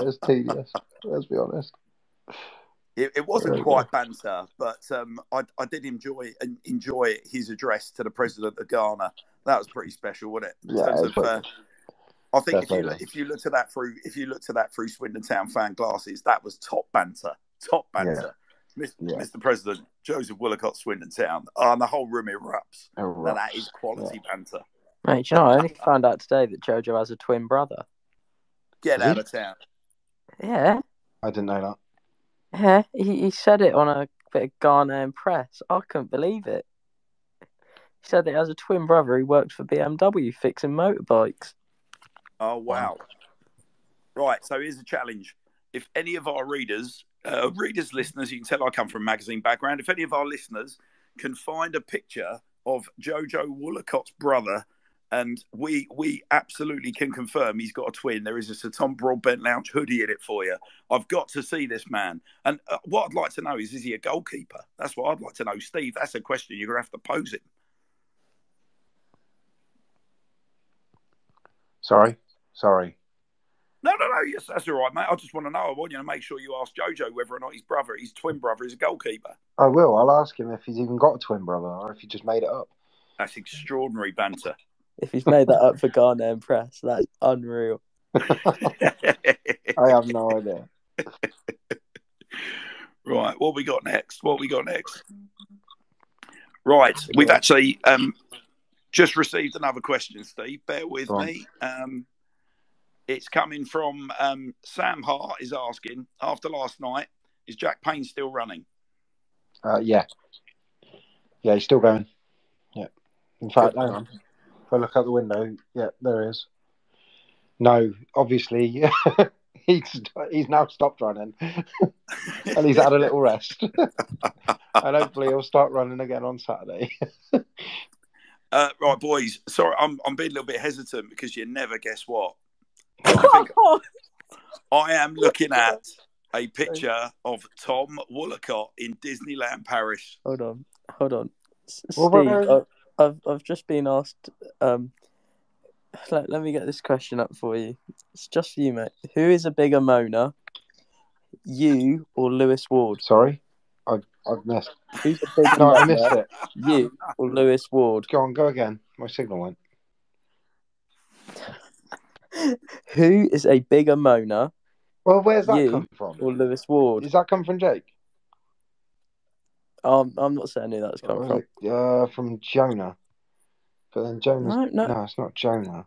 it's tedious. Let's be honest. It, it wasn't quite banter, but um, I, I did enjoy enjoy his address to the president of Ghana. That was pretty special, wasn't it? In Yeah, terms it's of, very uh. I think if you Definitely. if you looked at that through if you looked at that through Swindon Town fan glasses, that was top banter, top banter. Mis- Yeah. Mr. President Joseph Wollacott, Swindon Town, oh, and the whole room erupts. Now Erupts. that is quality banter. Mate, you know, I only found out today that Jojo has a twin brother. Get out of town. Yeah, I didn't know that. yeah. He, he said it on a bit of Ghanaian press. I couldn't believe it. He said that he has a twin brother who works for BMW fixing motorbikes. Oh wow! Right, so here's a challenge. If any of our readers, uh, readers, listeners, you can tell I come from a magazine background. If any of our listeners can find a picture of Jojo Wollacott's brother, and we we absolutely can confirm he's got a twin. There is a Sir Tom Broadbent Lounge hoodie in it for you. I've got to see this man. And uh, what I'd like to know is, is he a goalkeeper? That's what I'd like to know, Steve. That's a question you're gonna have to pose him. Sorry, sorry. No, no, no. Yes, that's all right, mate. I just want to know. I want you to make sure you ask Jojo whether or not his brother, his twin brother, is a goalkeeper. I will. I'll ask him if he's even got a twin brother or if he just made it up. That's extraordinary banter. <laughs> If he's made that up for Ghana and press, that's unreal. <laughs> I have no idea. right, what we got next? What we got next? Right, we've actually um, just received another question, Steve. Bear with Go me. Um, it's coming from um, Sam Hart is asking after last night, is Jack Payne still running? Uh, yeah, yeah, he's still going. Yeah. In fact, hang on. If I look out the window, yeah, there he is. No, obviously, <laughs> he's he's now stopped running, <laughs> and he's had a little rest, <laughs> and hopefully he'll start running again on Saturday. Uh, right, boys. Sorry, I'm I'm being a little bit hesitant because you never guess what. I <laughs> I am looking at a <laughs> picture of Tom Wollacott in Disneyland Paris. Hold on, hold on. S- Steve, I- I've I've just been asked. Um, let, let me get this question up for you. It's just for you, mate. Who is a bigger moaner, you or Lewis Ward? Sorry, I've missed. Who's a bigger No, I missed it. you or Lewis Ward? Go on, go again. My signal went. <laughs> Who is a bigger moaner Well, where's that You come from? or Lewis Ward? Does that come from Jake? Um, I'm not saying who that's come Or from. it, uh, from Jonah. But then Jonah. No, no. No, it's not Jonah.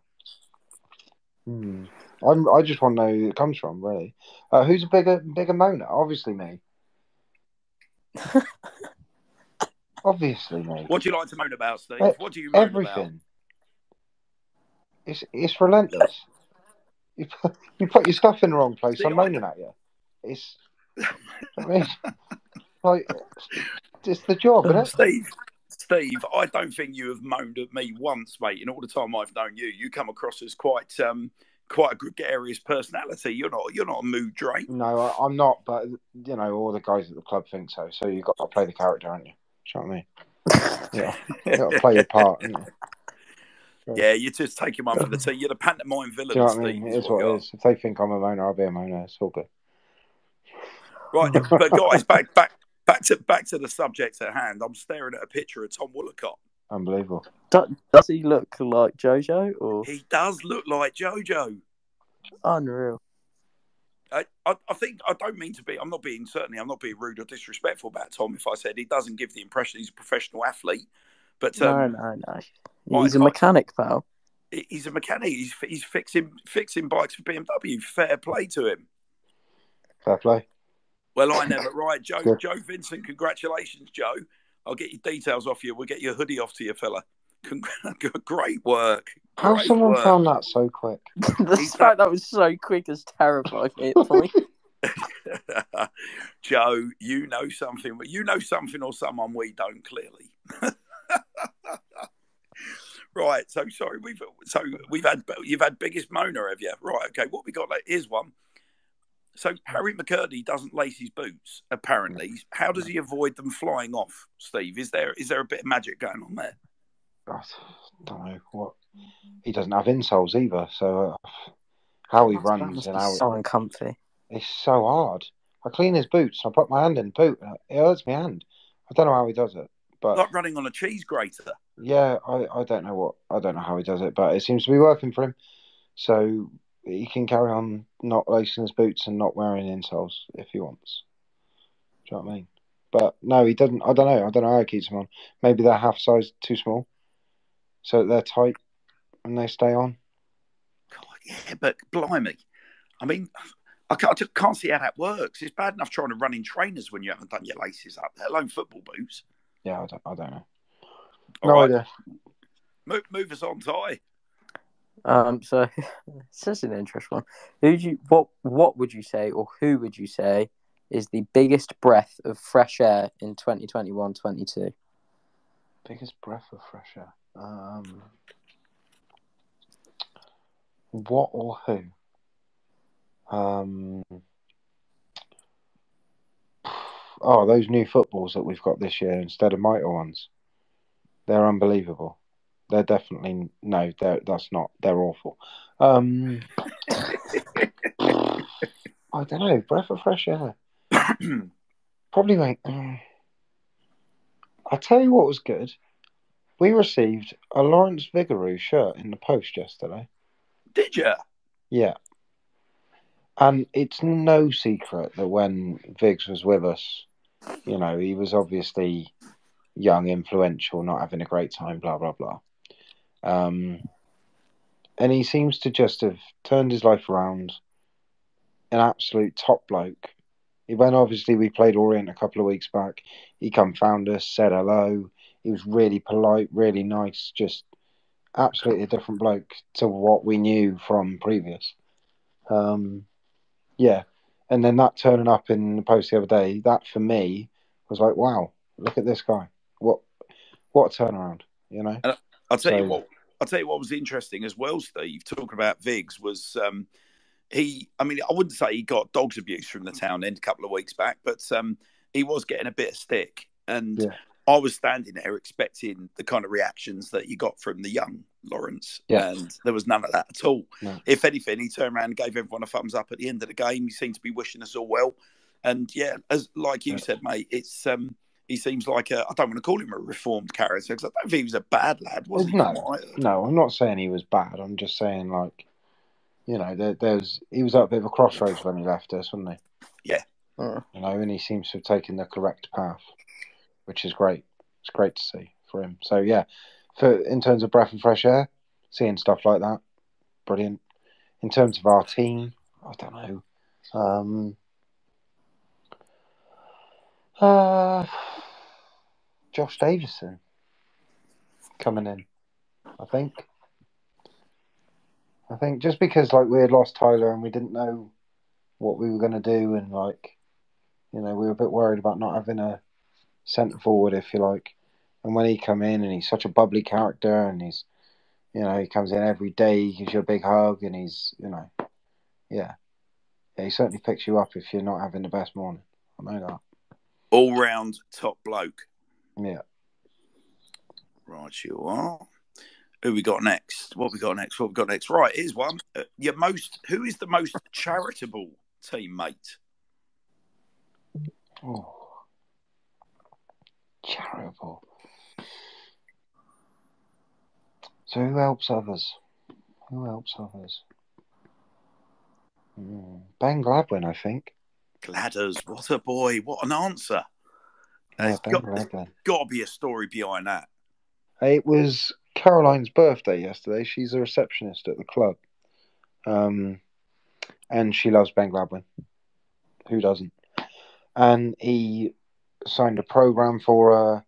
Hmm. I'm, I just want to know who it comes from, really. Uh, who's a bigger bigger moaner? Obviously me. <laughs> Obviously me. What do you like to moan about, Steve? What do you moan about? Everything. It's it's relentless. You put, <laughs> you put your stuff in the wrong place. See, I'm moaning at you. It's. I mean, <laughs> like it's the job, isn't it? Steve, Steve, I don't think you have moaned at me once, mate. In all the time I've known you, you come across as quite um quite a gregarious personality. You're not you're not a mood drain. No, I, I'm not. But you know, all the guys at the club think so. So you've got to play the character, aren't you? Do you know what I mean? <laughs> Yeah, you got to play your part. <laughs> haven't you? Yeah, you're just taking one for the team. You're the pantomime villain, Do you know what I mean? It is what you it If they think I'm a moaner, I'll be a moaner. It's all good. Right, <laughs> but guys, back back back to back to the subject at hand. I'm staring at a picture of Tom Wollacott. Unbelievable. Do- Does he look like Jojo or He does look like Jojo. unreal? I, I, I think I don't mean to be. I'm not being certainly. I'm not being rude or disrespectful about Tom. If I said he doesn't give the impression he's a professional athlete, but No, um, no, no. Right, He's a right. mechanic, pal. he's a mechanic. He's he's fixing fixing bikes for BMW. Fair play to him. Fair play. Well, I never. Right, Joe. Good. Joe Vincent. Congratulations, Joe. I'll get your details off you. We'll get your hoodie off to you, fella. <laughs> Great work. How Great someone work. found that so quick? <laughs> the He's fact that was so quick has terrified me at. <laughs> Joe, you know something. You know something or someone we don't clearly. Right. So sorry, we've so we've had you've had biggest moaner, have you? Right. Okay. What we got? Like, here's one. So Harry McKirdy doesn't lace his boots. Apparently, how does he avoid them flying off? Steve, is there is there a bit of magic going on there? I don't know what. He doesn't have insoles either, so uh, how he That runs and be how so uncomfy. it's so hard. I clean his boots. I put my hand in the boot. and It hurts my hand. I don't know how he does it, but Like running on a cheese grater. yeah, I, I don't know what I don't know how he does it, but it seems to be working for him. So he can carry on not lacing his boots and not wearing insoles if he wants. Do you know what I mean? But no, he doesn't. I don't know. I don't know how he keeps them on. Maybe they're half size too small, so they're tight and they stay on. God, yeah, but blimey, I mean, I can't, I just can't see how that works. It's bad enough trying to run in trainers when you haven't done your laces up, let alone football boots. Yeah, I don't. I don't know. All no right, idea. move, move us on, Ty. Um, so <laughs> it's just an interesting one. Who do you what what would you say, or who would you say is the biggest breath of fresh air in 2021-22? Biggest breath of fresh air. Um, what or who? Um, <sighs> oh, those new footballs that we've got this year instead of mitre ones. They're unbelievable. They're definitely no. They're that's not. They're awful. Um, I don't know. Breath of fresh air. <coughs> Probably like. mm. I'll tell you what was good. We received a Lawrence Vigouroux shirt in the post yesterday. Did you? Yeah. And it's no secret that when Viggs was with us, you know, he was obviously young, influential, not having a great time, blah, blah, blah. Um, and he seems to just have turned his life around. An absolute top bloke. When obviously we played Orient a couple of weeks back, he come found us, said hello. He was really polite, really nice, just absolutely a different bloke to what we knew from previous. Um, yeah, and then that turning up in the post the other day, that for me was like, wow, look at this guy. What what a turnaround, you know? I'll tell you what. I'll tell you what was interesting as well, Steve. Talking about Viggs was um, he. I mean, I wouldn't say he got dogs abuse from the town end a couple of weeks back, but um, he was getting a bit of stick, and Yeah. I was standing there expecting the kind of reactions that you got from the young Lawrence, Yeah. and there was none of that at all. No. If anything, he turned around and gave everyone a thumbs up at the end of the game. He seemed to be wishing us all well, and yeah, as like you Yeah. said, mate, it's um, he seems like a. I don't want to call him a reformed character because I don't think he was a bad lad, was he? No. from I heard? No, I'm not saying he was bad. I'm just saying like, you know, there, there's he was at a bit of a crossroads when he left us, wasn't he? Mm. You know, and he seems to have taken the correct path, which is great. It's great to see for him. So yeah, for in terms of breath and fresh air, seeing stuff like that, brilliant. In terms of our team, I don't know. Um, uh, Josh Davison coming in, I think. I think just because like we had lost Tyler and we didn't know what we were going to do, and like, you know, we were a bit worried about not having a centre forward, if you like. And when he come in, and he's such a bubbly character, and he's, you know, he comes in every day, he gives you a big hug, and he's, you know, yeah, yeah, he certainly picks you up if you're not having the best morning. I know that. All round top bloke. Yeah. Right, you are. Who we got next? What we got next? What we got next? Right, here's one. Uh, your most. Who is the most charitable teammate? Oh, charitable. So who helps others? Who helps others? Hmm, Ben Gladwin, I think. Gladders. What a boy. What an answer. Yeah, There's got, there's got to be a story behind that. It was Caroline's birthday yesterday. She's a receptionist at the club. Um, and she loves Ben Gladwin. Who doesn't? And he signed a program for her.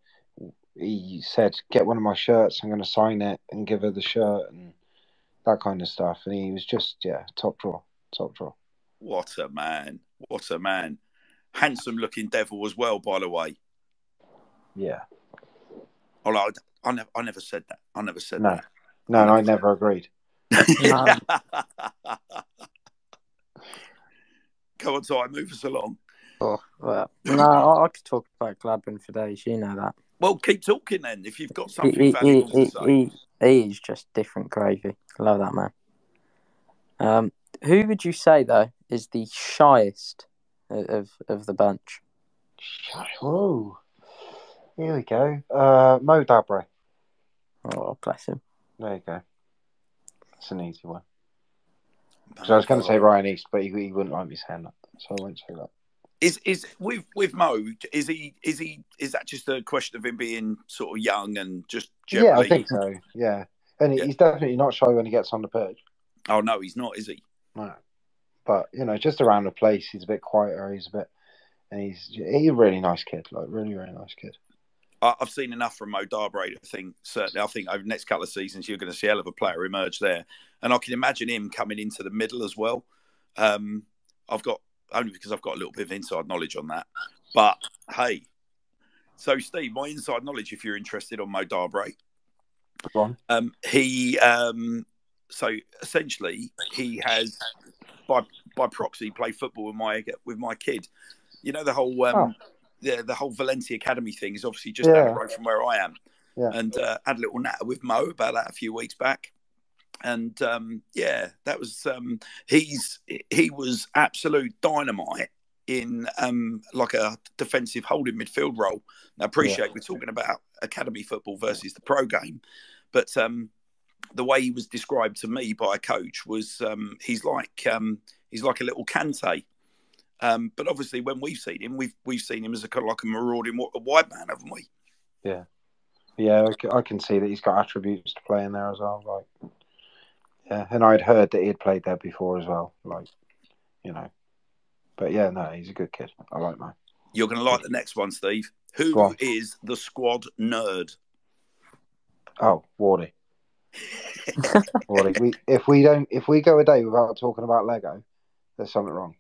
He said, Get one of my shirts. I'm going to sign it and give her the shirt and that kind of stuff. And he was just, yeah, top draw. Top draw. What a man. What a man. Handsome looking devil as well, by the way. Yeah. Oh, I, I, never, I never said that. I never said No. that. No, no, I never agreed. Um, <laughs> Come on, Ty, move us along. oh, well, <laughs> no, I, I could talk about Gladwin for days. You know that. Well, keep talking then. If you've got something he, he, valuable he, to say. he, he is just different gravy. Love that man. Um, who would you say though is the shyest of of, of the bunch? Shy. Whoa. Here we go. Uh, Mo Dabre. Oh, bless him. There you go. That's an easy one. 'Cause I was going to say Ryan East, but he, he wouldn't like me saying that, so I won't say that. Is is with with Mo? Is he is he is that just a question of him being sort of young and just generally? Yeah, I think so. Yeah, and Yeah. he's definitely not shy when he gets on the pitch. Oh no, he's not, is he? No, but you know, just around the place, he's a bit quieter. He's a bit, and he's he's a really nice kid. Like really, really nice kid. I've seen enough from Mo Dabre. I think certainly. I think over the next couple of seasons, you're going to see a hell of a player emerge there, and I can imagine him coming into the middle as well. Um, I've got only because I've got a little bit of inside knowledge on that. But hey, so Steve, my inside knowledge, if you're interested on Mo Dabre, um, he um, so essentially he has by by proxy play football with my with my kid. You know the whole um, Oh. the the whole Valencia Academy thing is obviously just down the road from where I am. Yeah. And uh, had a little natter with Mo about that a few weeks back. And um, yeah, that was um, he's he was absolute dynamite in um, like a defensive holding midfield role. I appreciate we're talking about academy football versus the pro game, but um, the way he was described to me by a coach was um, he's like um, he's like a little Kante. Um, but obviously, when we've seen him, we've we've seen him as a kind of like a marauding a wide man, haven't we? Yeah, Yeah, I, can see that he's got attributes to play in there as well. Like, yeah, and I'd heard that he had played there before as well. Like, you know, but yeah, no, he's a good kid. I like Mo. You're going to like the next one, Steve. Who Go is the squad nerd? Oh, Wardy. <laughs> Wardy. We, if we don't, if we go a day without talking about Lego, there's something wrong.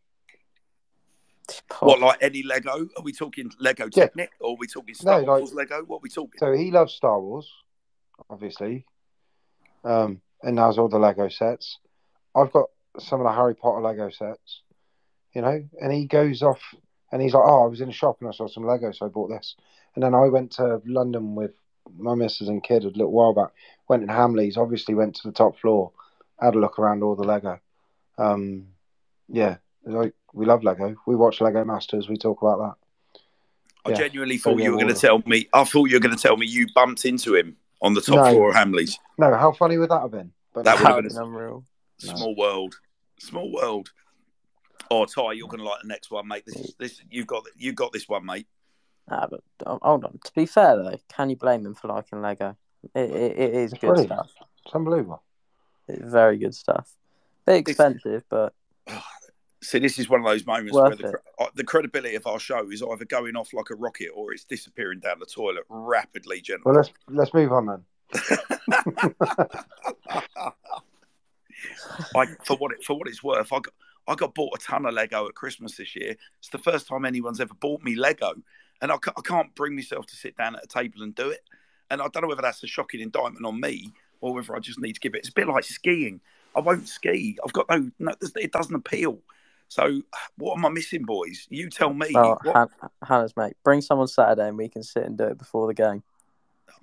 What, like any Lego? Are we talking Lego Yeah. Technic or are we talking Star No, like- Wars Lego? What are we talking? So he loves Star Wars, obviously, um, and has all the Lego sets. I've got some of the Harry Potter Lego sets, you know, and he goes off and he's like, "Oh, I was in a shop and I saw some Lego, so I bought this." And then I went to London with my missus and kid a little while back. Went in Hamleys, obviously went to the top floor, had a look around all the Lego. Um, yeah, like we love Lego. We watch Lego Masters. We talk about that. I Yeah. genuinely thought yeah, you were going to tell me. I thought you were going to tell me you bumped into him on the top No. floor of Hamleys. No, how funny would that have been? But That no. would have been been unreal. No. Small world, small world. Oh, Ty, you're going to like the next one, mate. This, this, you've got, you got this one, mate. Ah, but um, hold on. To be fair though, can you blame him for liking Lego? It, it, it is It's good brilliant. stuff. It's unbelievable. It's very good stuff. Bit expensive, but <sighs> See, this is one of those moments Worth where the, it. cre- uh, the credibility of our show is either going off like a rocket or it's disappearing down the toilet rapidly, gentlemen. Well, gentlemen. let's let's move on then. <laughs> I, for what it, for what it's worth, I got I got bought a ton of Lego at Christmas this year. It's the first time anyone's ever bought me Lego, and I, I can't bring myself to sit down at a table and do it. And I don't know whether that's a shocking indictment on me or whether I just need to give it. It's a bit like skiing. I won't ski. I've got no, no it doesn't appeal. So <sighs> what am I missing, boys? You tell me. What- Han- Hannah's mate, bring someone Saturday and we can sit and do it before the game.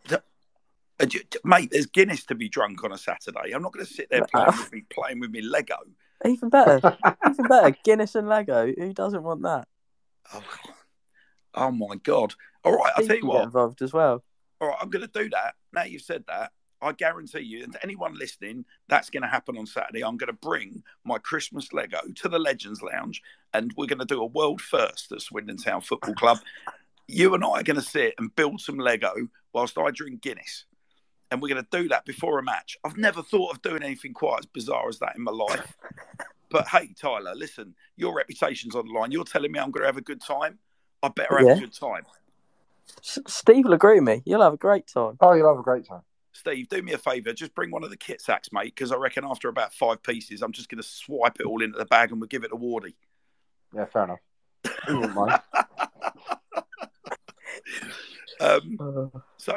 Uh, mate, there's Guinness to be drunk on a Saturday. I'm not going to sit there <laughs> playing with me, playing with me Lego. Even better, <laughs> even better. Guinness and Lego. Who doesn't want that? Oh, oh my god! All right, I'll tell you what. Involved as well. All right, I'm going to do that. Now you've said that, I guarantee you, and to anyone listening, that's going to happen on Saturday. I'm going to bring my Christmas Lego to the Legends Lounge, and we're going to do a world first at Swindon Town Football Club. you and I are going to sit and build some Lego whilst I drink Guinness. And we're going to do that before a match. I've never thought of doing anything quite as bizarre as that in my life. <laughs> but hey, Tyler, listen, your reputation's on the line. You're telling me I'm going to have a good time. I better have Yeah. a good time. S- Steve will agree with me. You'll have a great time. Oh, you'll have a great time. Steve, do me a favour. Just bring one of the kit sacks, mate, because I reckon after about five pieces, I'm just going to swipe it all into the bag and we'll give it to Wardy. Yeah, fair enough. He wouldn't mind. <laughs> Um, so,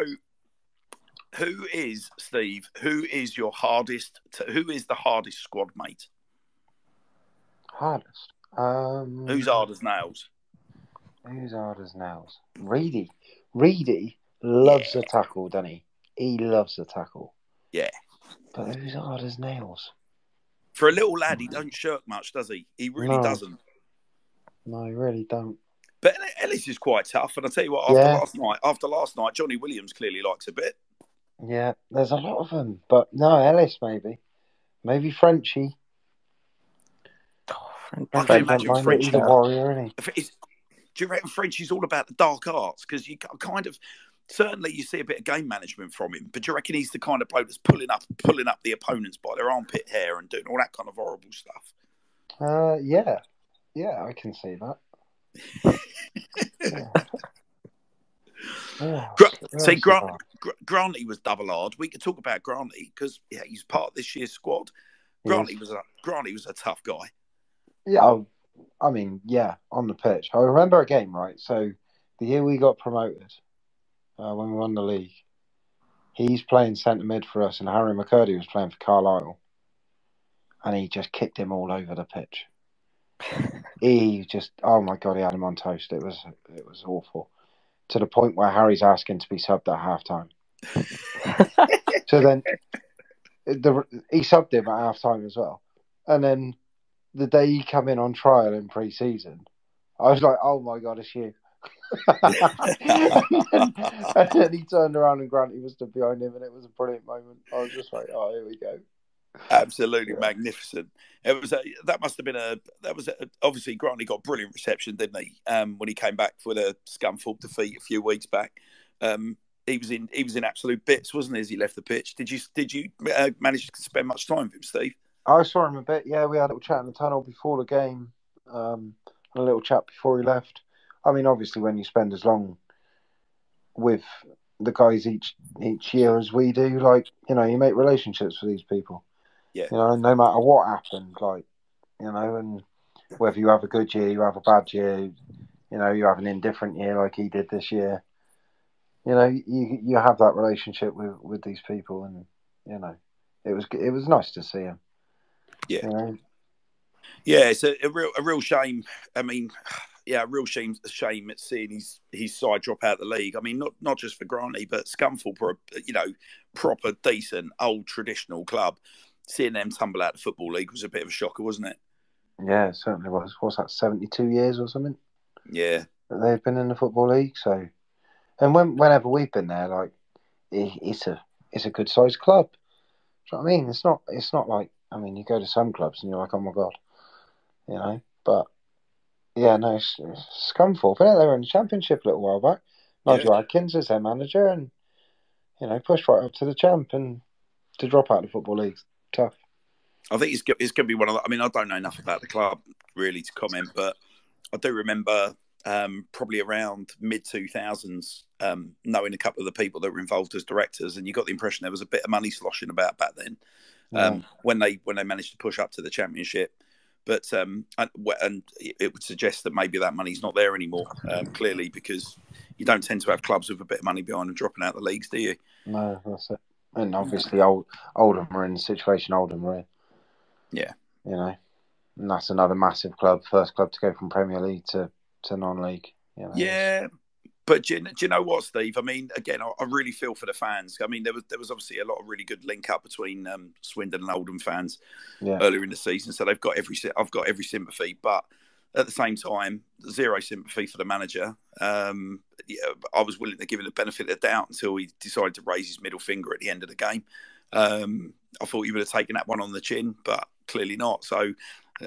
who is Steve? Who is your hardest? To, who is the hardest squad mate? Hardest. Um, Who's hard as nails? Who's hard as nails? Reedy. Reedy loves a tackle, doesn't he? He loves a tackle. Yeah. But who's hard as nails? For a little lad, he don't shirk much, does he? He really No. doesn't. No, he really don't. But Ellis is quite tough, and I tell you what, after Yeah. last night, after last night, Jonny Williams clearly likes a bit. Yeah, there's a lot of them, but no, Ellis maybe, maybe Frenchy. Oh, French, I can French- imagine Mind French- He's a warrior, isn't he? If it's- do you reckon Frenchie's all about the dark arts? Because you kind of certainly you see a bit of game management from him, but do you reckon he's the kind of bloke that's pulling up pulling up the opponents by their armpit hair and doing all that kind of horrible stuff? Uh, yeah, yeah, I can see that. <laughs> yeah. Gra- see, is Grant? Gr- Granty was double hard. We could talk about Granty because yeah, he's part of this year's squad. Granty is. was a Granty was a tough guy. Yeah, I mean, yeah, on the pitch. I remember a game, right? So the year we got promoted, uh, when we won the league, he's playing centre mid for us, and Harry McKirdy was playing for Carlisle, and he just kicked him all over the pitch. <laughs> he just, oh my god, he had him on toast. It was, it was awful, to the point where Harry's asking to be subbed at half time. <laughs> So then, the he subbed him at half time as well, and then the day he come in on trial in pre-season, I was like, "Oh my god, it's you!" <laughs> and, then, and then he turned around and Granty was stood behind him, and it was a brilliant moment. I was just like, "Oh, here we go." Absolutely Yeah. magnificent. It was a, that must have been a that was a, obviously Granty got brilliant reception, didn't he? Um, when he came back for the Scunthorpe defeat a few weeks back, um, he was in he was in absolute bits, wasn't he? As he left the pitch, did you did you uh, manage to spend much time with him, Steve? I saw him a bit. Yeah, we had a little chat in the tunnel before the game, um, and a little chat before he left. I mean, obviously, when you spend as long with the guys each each year as we do, like you know, you make relationships with these people. Yeah. You know, no matter what happened, like you know, and whether you have a good year, you have a bad year, you know, you have an indifferent year like he did this year. You know, you you have that relationship with with these people, and you know, it was it was nice to see him. Yeah. Yeah, it's a, a real a real shame. I mean, yeah, a real shame shame at seeing his his side drop out of the league. I mean, not not just for Granty, but Scunthorpe, are a, you know, proper decent old traditional club. Seeing them tumble out of the football league was a bit of a shocker, wasn't it? Yeah, it certainly was. What's that, 72 years or something Yeah, that they've been in the Football League? So, and when, whenever we've been there, like, it, it's a it's a good sized club. Do you know what I mean? It's not it's not like, I mean, you go to some clubs and you're like, oh my God, you know, but yeah, no, it's, it's Scunthorpe, innit? They were in the Championship a little while back. Nigel Adkins is their manager and, you know, pushed right up to the champ and to drop out of the Football League, tough. I think it's it's going to be one of. The, I mean, I don't know enough about the club really to comment, but I do remember um, probably around mid two thousands um, knowing a couple of the people that were involved as directors, and you got the impression there was a bit of money sloshing about back then um, when they when they managed to push up to the championship. But um, and, and it would suggest that maybe that money's not there anymore. Um, clearly, because you don't tend to have clubs with a bit of money behind them dropping out the leagues, do you? No, that's it. And obviously, old Oldham are in the situation Oldham are in. Yeah. You know, and that's another massive club, first club to go from Premier League to, to non-league. You know, Yeah, but do you, do you know what, Steve? I mean, again, I, I really feel for the fans. I mean, there was there was obviously a lot of really good link up between um, Swindon and Oldham fans yeah, earlier in the season, so they've got every I've got every sympathy, but at the same time, zero sympathy for the manager. Um, yeah, I was willing to give him the benefit of the doubt until he decided to raise his middle finger at the end of the game. Um, I thought he would have taken that one on the chin, but clearly not. So,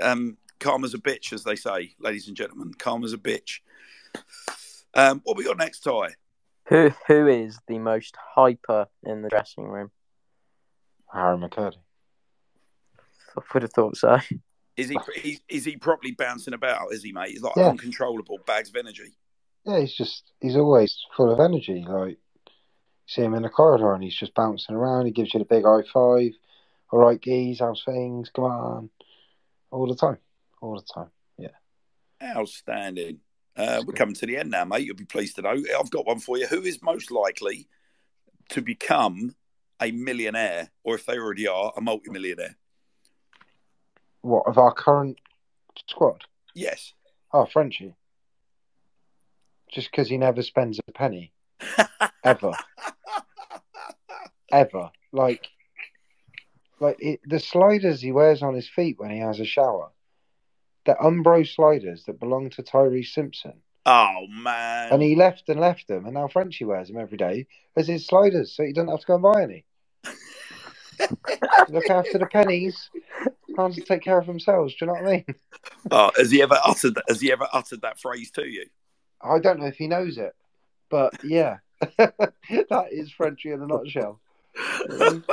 um, karma's a bitch, as they say, ladies and gentlemen. Karma's a bitch. Um, what we got next, Ty? Who who is the most hyper in the dressing room? Harry McKirdy. I would have thought so. Is he <laughs> is, is he properly bouncing about? Is he, mate? He's like Yeah. uncontrollable bags of energy. Yeah, he's just he's always full of energy. Like you see him in the corridor and he's just bouncing around. He gives you the big high five. All right, geez, how's things? Come on, all the time, all the time. Yeah, outstanding. Uh, we're coming to the end now, mate. You'll be pleased to know. I've got one for you. Who is most likely to become a millionaire, or if they already are, a multimillionaire? What of our current squad? Yes. Oh, Frenchie. Just because he never spends a penny, ever, <laughs> ever. Like, like it, the sliders he wears on his feet when he has a shower. They're Umbro sliders that belong to Tyreece Simpson. Oh man! And he left and left them, and now Frenchie wears them every day as his sliders, so he doesn't have to go and buy any. <laughs> Look after the pennies. Can't take care of themselves. Do you know what I mean? Oh, has he ever uttered that? Has he ever uttered that phrase to you? I don't know if he knows it, but yeah, <laughs> that is Frenchie in a nutshell. <laughs> Um,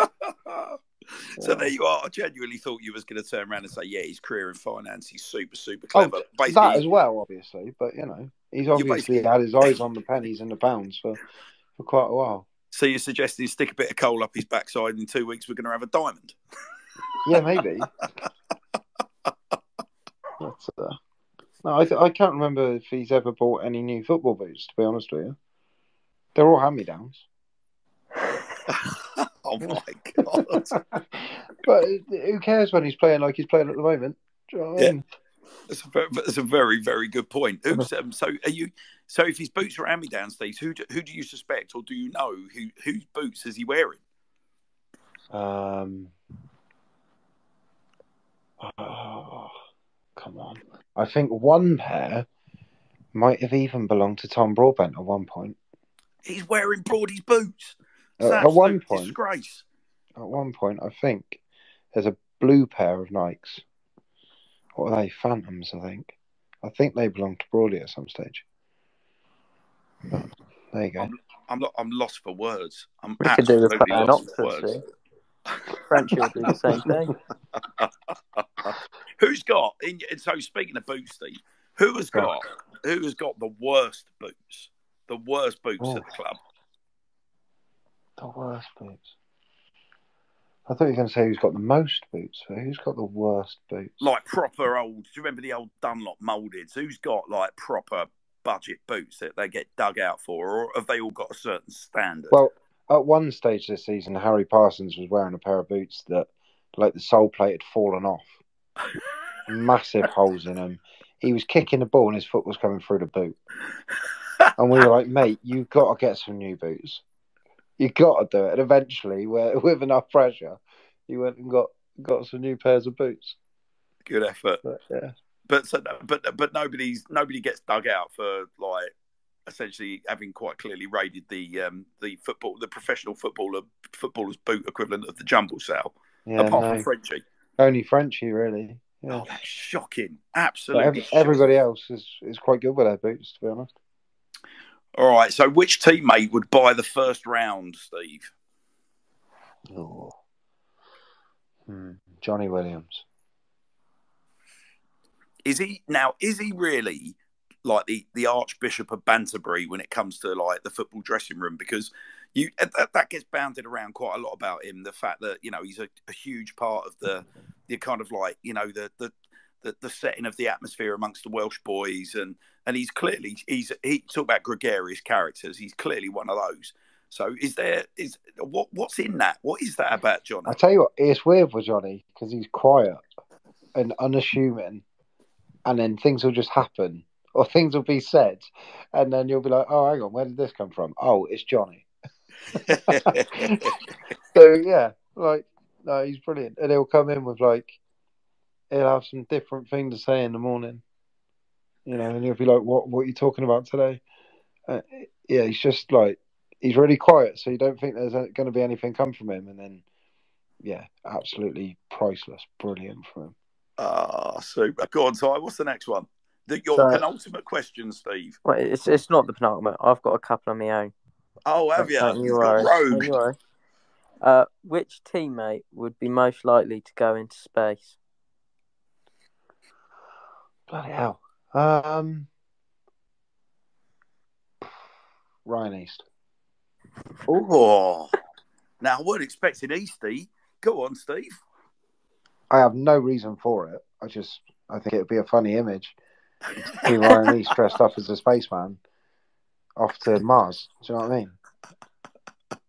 so there you are. I genuinely thought you was going to turn around and say, "Yeah, his career in finance, he's super, super clever." Oh, that as well, obviously. But you know, he's obviously had his eyes on the pennies and the pounds for for quite a while. So you're suggesting stick a bit of coal up his backside, and in two weeks we're going to have a diamond? Yeah, maybe. <laughs> That's, uh... No, I, th- I can't remember if he's ever bought any new football boots. To be honest with you, they're all hand me downs. <laughs> oh <laughs> my god! but who cares when he's playing like he's playing at the moment? You know yeah. I mean? That's a, very, that's a very, very good point. Who's um, so? Are you so? If his boots are hand me down, Steve, who do, who do you suspect, or do you know who whose boots is he wearing? Um. Oh, come on. I think one pair might have even belonged to Tom Broadbent at one point. He's wearing Broady's boots. At one point, disgrace. At one point, I think there's a blue pair of Nikes. What are they? Phantoms, I think. I think they belong to Broady at some stage. But there you go. I'm, I'm, I'm lost for words. I'm we could do the lost for words. Frenchie will do the same thing. <laughs> Who's got? In, so speaking of boots, Steve, who has got who has got the worst boots? The worst boots oh. at the club. The worst boots. I thought you were going to say who's got the most boots. But who's got the worst boots? Like proper old. Do you remember the old Dunlop molded? Who's got like proper budget boots that they get dug out for, or have they all got a certain standard? Well, at one stage this season, Harry Parsons was wearing a pair of boots that, like, the sole plate had fallen off. <laughs> Massive holes in them. He was kicking the ball and his foot was coming through the boot. And we were like, mate, you've got to get some new boots. You've got to do it. And eventually, <laughs> with enough pressure, he went and got, got some new pairs of boots. Good effort. But, yeah. But so, but but nobody's nobody gets dug out for like essentially having quite clearly raided the um, the football the professional footballer footballer's boot equivalent of the jumble sale. Yeah, apart no. from Frenchie. Only Frenchie, really. Yeah. Oh, that's shocking! Absolutely. Every, everybody else is, is quite good with their boots, to be honest. All right. So, which teammate would buy the first round, Steve? Oh. Hmm. Jonny Williams. Is he now? Is he really like the the Archbishop of Banterbury when it comes to like the football dressing room? Because you that, that gets bounded around quite a lot about him. The fact that you know he's a, a huge part of the the kind of like you know the the the, the setting of the atmosphere amongst the Welsh boys, and and he's clearly he's he talk about gregarious characters. He's clearly one of those. So is there is what what's in that? What is that about Jonny? I tell you what, it's weird with Jonny because he's quiet and unassuming, and then things will just happen or things will be said, and then you'll be like, "Oh, hang on, where did this come from? Oh, it's Jonny." <laughs> <laughs> so yeah, like no, he's brilliant, and he'll come in with like he'll have some different thing to say in the morning, you know, and he'll be like, "What what are you talking about today?" Uh, yeah, he's just like he's really quiet, so you don't think there's going to be anything come from him, and then yeah, absolutely priceless, brilliant from him. Ah, super. Go on, Ty. What's the next one? The, your so, penultimate question, Steve. Well, it's it's not the penultimate. I've got a couple on my own. Oh, have you? Don't you worry. Rogue. Don't you Uh, which teammate would be most likely to go into space? Bloody hell. Um, Ryan East. Oh, now I wasn't expecting Easty. Go on, Steve. I have no reason for it. I just I think it would be a funny image. See Ryan East dressed up as a spaceman off to Mars. Do you know what I mean?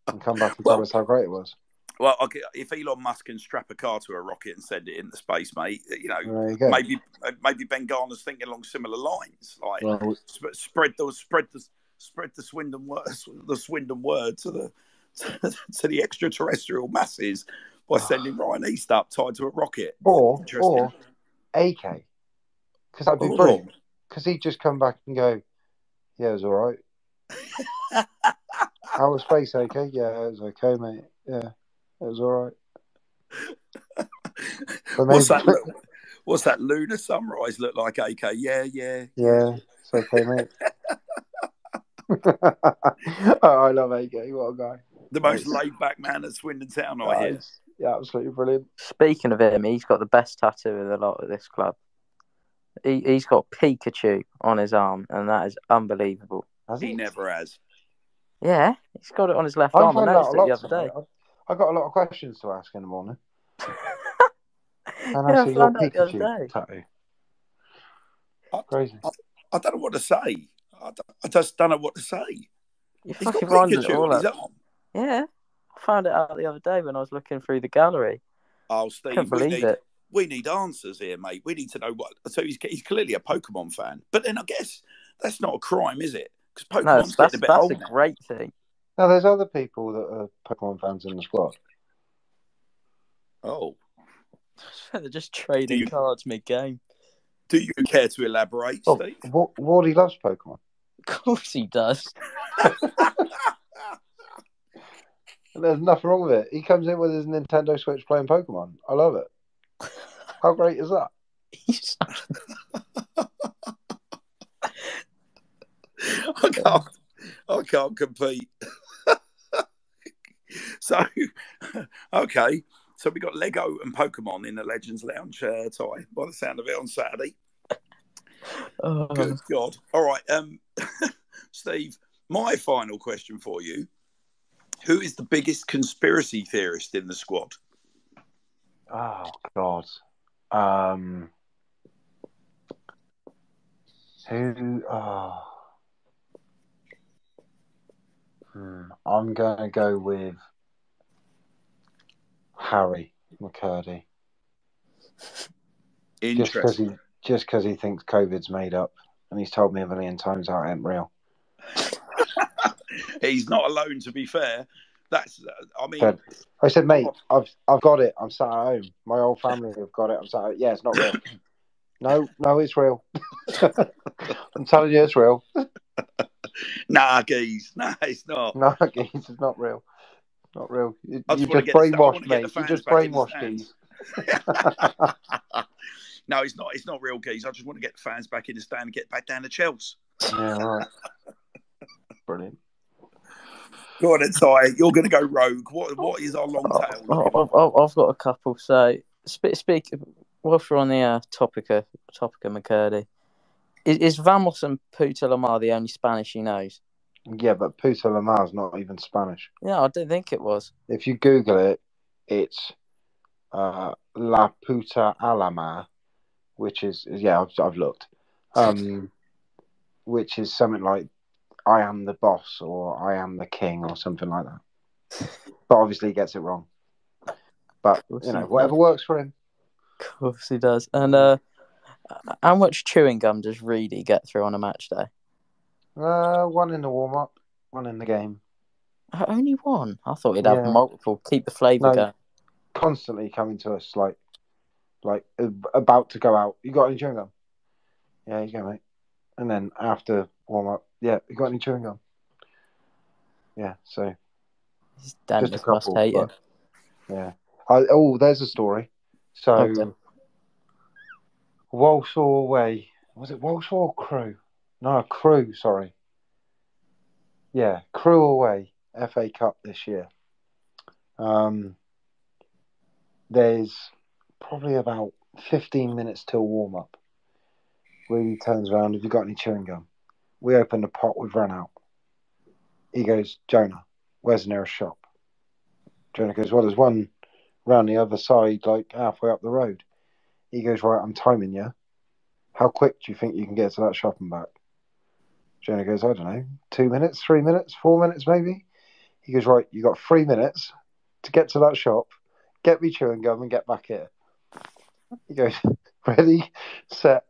and come back and Well- tell us how great it was. Well, okay, if Elon Musk can strap a car to a rocket and send it into space, mate, you know, you maybe uh, maybe Ben Garner's thinking along similar lines, like Well, sp- spread the spread the spread the Swindon word the Swindon word to the <laughs> to the extraterrestrial masses by sending Ryan East up tied to a rocket. or or AK, because that'd be Oh. brilliant. Because he'd just come back and go, "Yeah, it was all right." <laughs> How was space AK? Yeah, it was okay, mate. Yeah, it was all right. <laughs> What's maybe- that? Look, what's that lunar sunrise look like? AK? Yeah, yeah. Yeah, it's okay, mate. <laughs> oh, I love AK. What a guy! The most Nice. laid back man at Swindon Town, I hear. Yeah, absolutely brilliant. Speaking of him, he's got the best tattoo of the lot at this club. He, he's got Pikachu on his arm, and that is unbelievable. Has He never has. Yeah, he's got it on his left I arm. I noticed it the other day. tonight. I I got a lot of questions to ask in the morning. <laughs> And I I see your found out the other Pikachu tattoo. I- Crazy. I don't know what to say. I, I just don't know what to say. You He's got it Pikachu all on his arm. Yeah, I found it out the other day when I was looking through the gallery. Oh, Steve, Couldn't we believe need, it. we need answers here, mate. We need to know what. So he's, he's clearly a Pokemon fan, but then I guess that's not a crime, is it? Because No, Pokemon's that's, getting a bit that's old. a great thing. Now, there's other people that are Pokemon fans in the squad. Oh, <laughs> They're just trading you- cards mid-game. do you care to elaborate, Oh, Steve? Wa- Wardy loves Pokemon. Of course he does. <laughs> There's nothing wrong with it. He comes in with his Nintendo Switch playing Pokemon. I love it. How great is that? He's <laughs> I can't. I can't compete. <laughs> so, <laughs> okay. So we got Lego and Pokemon in the Legends Lounge, uh, Ty. By the sound of it on Saturday. oh, Good God. All right. Um, <laughs> Steve, my final question for you. Who is the biggest conspiracy theorist in the squad? Oh God. Um. Who? Oh. Hmm. I'm gonna go with Harry McKirdy. Just because Interesting. he just because he thinks COVID's made up, and he's told me a million times it ain't real. <laughs> He's not alone, to be fair. That's, uh, I mean, Good. I said, mate, I've I've got it. I'm sat at home. My whole family have got it. I'm sat. At, yeah, it's not real. <coughs> no, no, it's real. <laughs> I'm telling you, it's real. <laughs> nah, geez. Nah, it's not. No, geez, it's not real. Not real. You, you just just get the- I wanna brainwashed, me. You just back in the brainwashed, geez. <laughs> no, it's not. It's not real, geez. I just want to get the fans back in the stand and get back down to Chelsea. Yeah, right. <laughs> Brilliant. Go on, Ty. You're going to go rogue. What What is our long tail? Oh, I've, I've- I've got a couple. So, speak, speak whilst we're on the uh, topic of topic of McKirdy, is, is Vamos and Puta Lamar the only Spanish he knows? Yeah, but Puta Lamar's not even Spanish. Yeah, I didn't think it was. If you Google it, it's uh, La Puta Alamar, which is yeah, I've, I've looked, um, which is something like "I am the boss" or "I am the king" or something like that. <laughs> But obviously, he gets it wrong. But you know, whatever works for him. Of course he does. And uh, how much chewing gum does Reedy get through on a match day? Uh, one in the warm up, one in the game. Uh, Only one. I thought he'd have Yeah. multiple. Keep the flavour No. going. Constantly coming to us like, like about to go out. You got any chewing gum? Yeah, you go, mate. And then after warm up, yeah, you got any chewing gum? Yeah, so His just a dentist must couple. hate but- him. yeah. I, oh, there's a story. So. Walsall away. Was it Walsall or Crewe? No, Crewe. Sorry. Yeah, Crewe away. FA Cup this year. Um, there's probably about 15 minutes till warm up. Reedy turns around. Have you got any chewing gum? We open the pot. We've run out. He goes, Jonah, where's the nearest shop? Jonah goes, well, there's one round the other side, like halfway up the road. He goes, right, I'm timing you. How quick do you think you can get to that shop and back? Jonah goes, I don't know, two minutes, three minutes, four minutes maybe. He goes, right, you got three minutes to get to that shop, get me chewing gum, and get back here. He goes, <laughs> ready, set,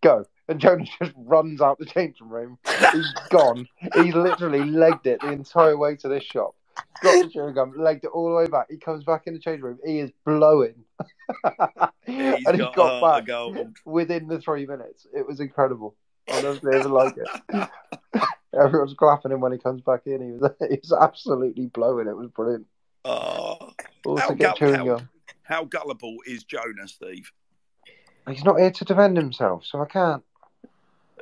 go. And Jonah <laughs> just runs out the changing room. He's gone. He's literally legged it the entire way to this shop. Got the chewing gum, legged it all the way back. He comes back in the changing room. He is blowing. <laughs> He's and he got got oh, back gold. within the three minutes. It was incredible. I never even like it. <laughs> Everyone's clapping him when he comes back in. He was <laughs> he was absolutely blowing. It was brilliant. Oh, Also How get gull- chewing how- gum. how gullible is Jonah, Steve? He's not here to defend himself, so I can't.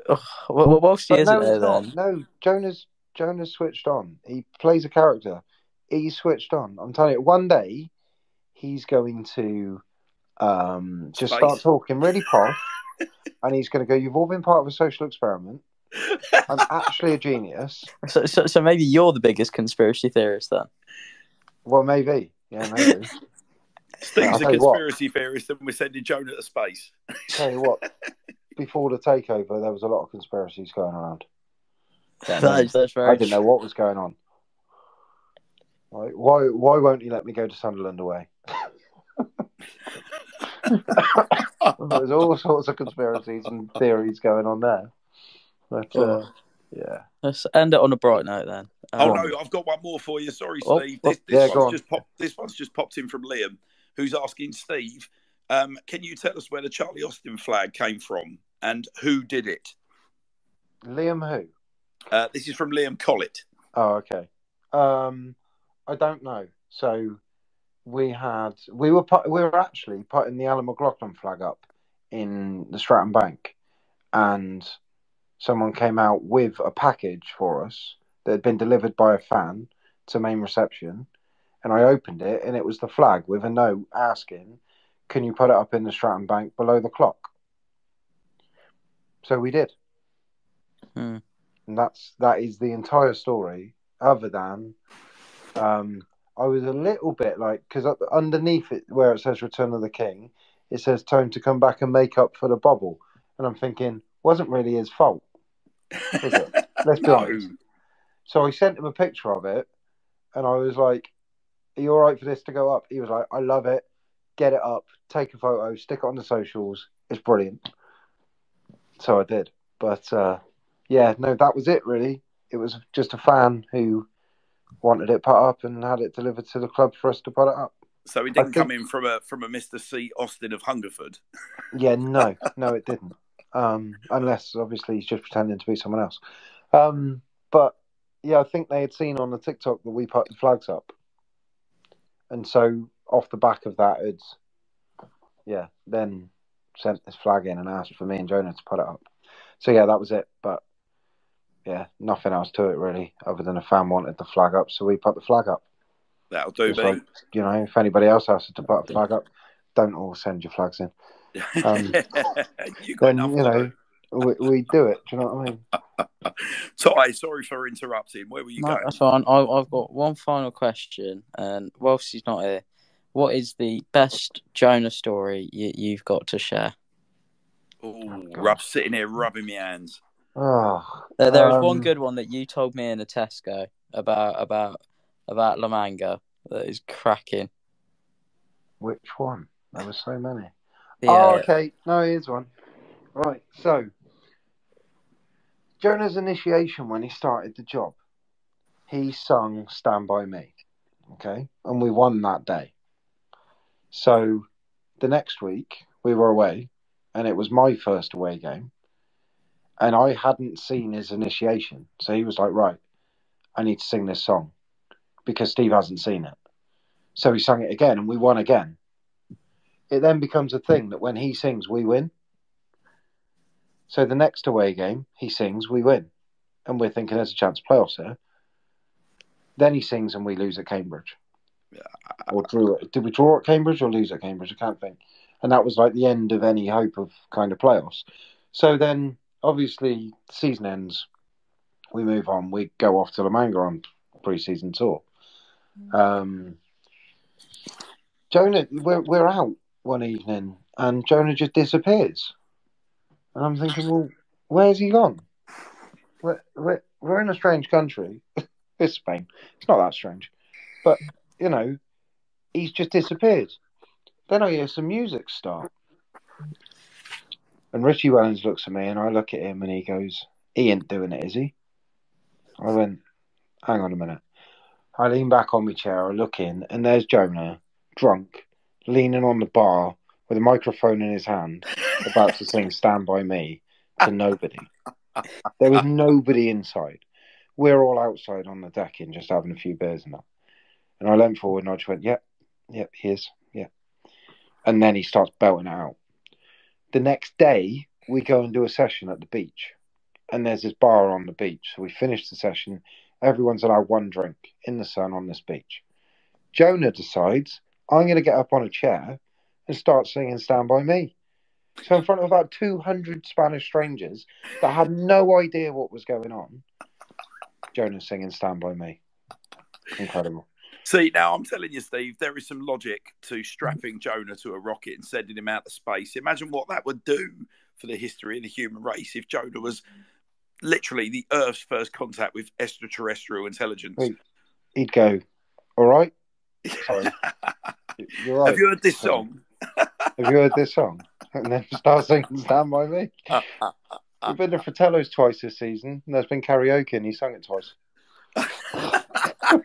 Well, well, whilst he But isn't no, there, he's then No, Jonah's Jonah's switched on. He plays a character. He's switched on. I'm telling you, one day he's going to um, just Space. start talking really posh, and he's going to go. You've all been part of a social experiment. I'm <laughs> actually a genius. so, so so maybe you're the biggest conspiracy theorist then. Well, maybe. Yeah, maybe. <laughs> Steve's I'll a tell what. conspiracy theorist, and we're sending Jonah to space. Tell you what. <laughs> Before the takeover, there was a lot of conspiracies going around. That is, that's very I didn't know what was going on. Why? Why? Why won't he let me go to Sunderland away? <laughs> There's all sorts of conspiracies and theories going on there. But uh, Oh. yeah, Let's end it on a bright note then. Oh Um, no, I've got one more for you. Sorry, Oh, Steve. oh, This, this yeah, one's on. just popped. This one's just popped in from Liam, who's asking Steve, um, "Can you tell us where the Charlie Austin flag came from and who did it?" Liam who? Uh, this is from Liam Collett. Oh, okay. Um, I don't know. So we had we were put, we were actually putting the Alan McLoughlin flag up in the Stratton Bank, and someone came out with a package for us that had been delivered by a fan to main reception, and I opened it, and it was the flag with a note asking, "Can you put it up in the Stratton Bank below the clock?" So we did. Hmm. And that's that is the entire story. Other than, um, I was a little bit like because underneath it where it says "Return of the King," it says "Time to come back and make up for the bubble," and I'm thinking wasn't really his fault, was it? <laughs> Let's be No. honest. So I sent him a picture of it, and I was like, "Are you all right for this to go up?" He was like, "I love it. Get it up. Take a photo. Stick it on the socials. It's brilliant." So I did, but uh, yeah, no, that was it. Really, it was just a fan who wanted it put up and had it delivered to the club for us to put it up. So it didn't think- come in from a from a Mister C Austin of Hungerford. Yeah, <laughs> no, no, it didn't. Um, unless obviously he's just pretending to be someone else. Um, but yeah, I think they had seen on the TikTok that we put the flags up, and so off the back of that, it's yeah, then sent this flag in and asked for me and Jonah to put it up. So yeah, that was it. But yeah, nothing else to it really, other than a fan wanted the flag up, so we put the flag up. That'll do It's me. like, you know, if anybody else asks to put a flag up, don't all send your flags in. <laughs> um, you got Then enough you know, we, we do it. Do you know what I mean? <laughs> Ty, sorry for interrupting. Where were you No, going? that's fine. I, I've got one final question, and whilst he's not here, what is the best Jonah story you, you've got to share? Oh, God. rub sitting here rubbing my hands. Oh, There, there is one Um, good one that you told me in a Tesco about about about La Manga that is cracking. which one? There were so many. Oh, uh, okay. No, here's one. Right. So, Jonah's initiation when he started the job, he sung "Stand by Me," okay, and we won that day. So, the next week we were away, and it was my first away game, and I hadn't seen his initiation, so he was like, "Right, I need to sing this song," because Steve hasn't seen it. So he sang it again, and we won again it then becomes a thing that when he sings, we win. So the next away game, he sings, we win. And we're thinking there's a chance of playoffs here. Then he sings and we lose at Cambridge. Or drew it. Did we draw at Cambridge or lose at Cambridge? I can't think. And that was like the end of any hope of kind of playoffs. So then obviously season ends. We move on. We go off to La Manga on pre season tour. Um, Jonah, we're, we're out one evening and Jonah just disappears. And I'm thinking, well, where's he gone? We're, we're, we're in a strange country. <laughs> It's Spain. It's not that strange. But, you know, he's just disappeared. Then I hear some music start. And Richie Wellens looks at me and I look at him and he goes, He ain't doing it, is he? I went, Hang on a minute. I lean back on my chair, I look in, and there's Jonah, drunk, leaning on the bar with a microphone in his hand, about to sing Stand By Me to nobody. There was nobody inside. We're all outside on the decking just having a few beers and that. And I leant forward and I just went, Yep, yep, he is, yeah. And then he starts belting out. The next day, we go and do a session at the beach. And there's this bar on the beach. So we finish the session. Everyone's allowed one drink in the sun on this beach. Jonah decides, I'm going to get up on a chair and start singing Stand By Me. So, in front of about 200 Spanish strangers that had no idea what was going on, Jonah singing Stand By Me. Incredible. See, now I'm telling you, Steve, there is some logic to mm. strapping Jonah to a rocket and sending him out to space. Imagine what that would do for the history of the human race if Jonah was literally the Earth's first contact with extraterrestrial intelligence. Wait, he'd go, All right. Sorry. <laughs> You're right. Have you heard this song? <laughs> Have you heard this song? <laughs> And then start singing Stand By Me. We've been to Fratello's twice this season, and there's been karaoke, and he sang it twice.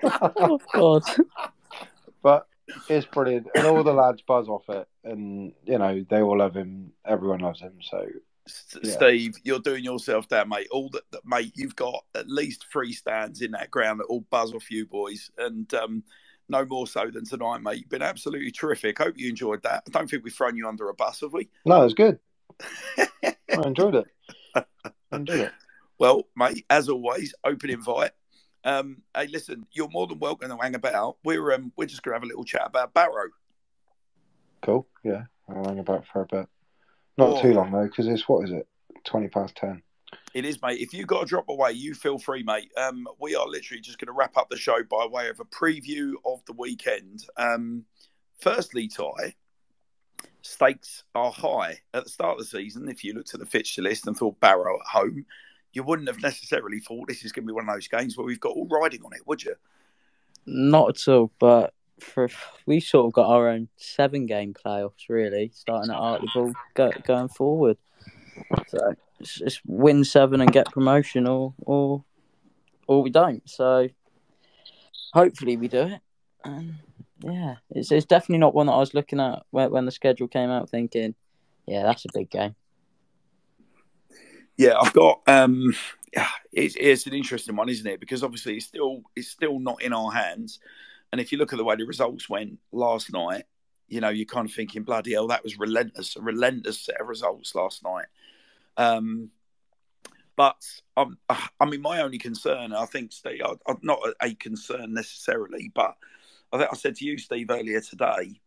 Oh, God. But it's brilliant, and all the lads buzz off it, and you know they all love him. Everyone loves him. So, S- Steve, you're doing yourself down, mate. All that, that, mate, you've got at least three stands in that ground that all buzz off you boys, and um, no more so than tonight, mate. You've been absolutely terrific. Hope you enjoyed that. I don't think we've thrown you under a bus, have we? no, it's good. <laughs> I enjoyed it. I enjoyed it. Well, mate, as always, open invite. Um, hey, listen, you're more than welcome to hang about. We're um, we're just gonna have a little chat about Barrow. Cool. Yeah, I'll hang about for a bit. Not Oh. too long though, because it's what is it? Twenty past ten. It is, mate. If you got to drop away, you feel free, mate. Um, we are literally just going to wrap up the show by way of a preview of the weekend. Um, firstly, Ty, stakes are high at the start of the season. If you looked at the fixture list and thought Barrow at home, you wouldn't have necessarily thought this is going to be one of those games where we've got all riding on it, would you? Not at all, but for we sort of got our own seven game playoffs really, starting at Hartlepool, go, going forward. So it's just win seven and get promotion, or or or we don't. So hopefully we do it. And yeah, it's it's definitely not one that I was looking at when when the schedule came out, thinking, yeah, that's a big game. Yeah, I've got. Um, it's, it's an interesting one, isn't it? Because obviously it's still it's still not in our hands. And if you look at the way the results went last night, you know, you're kind of thinking, bloody hell, that was relentless, a relentless set of results last night. Um, but um, I mean, my only concern, I think, Steve, I, I'm not a, a concern necessarily, but I think I said to you, Steve, earlier today,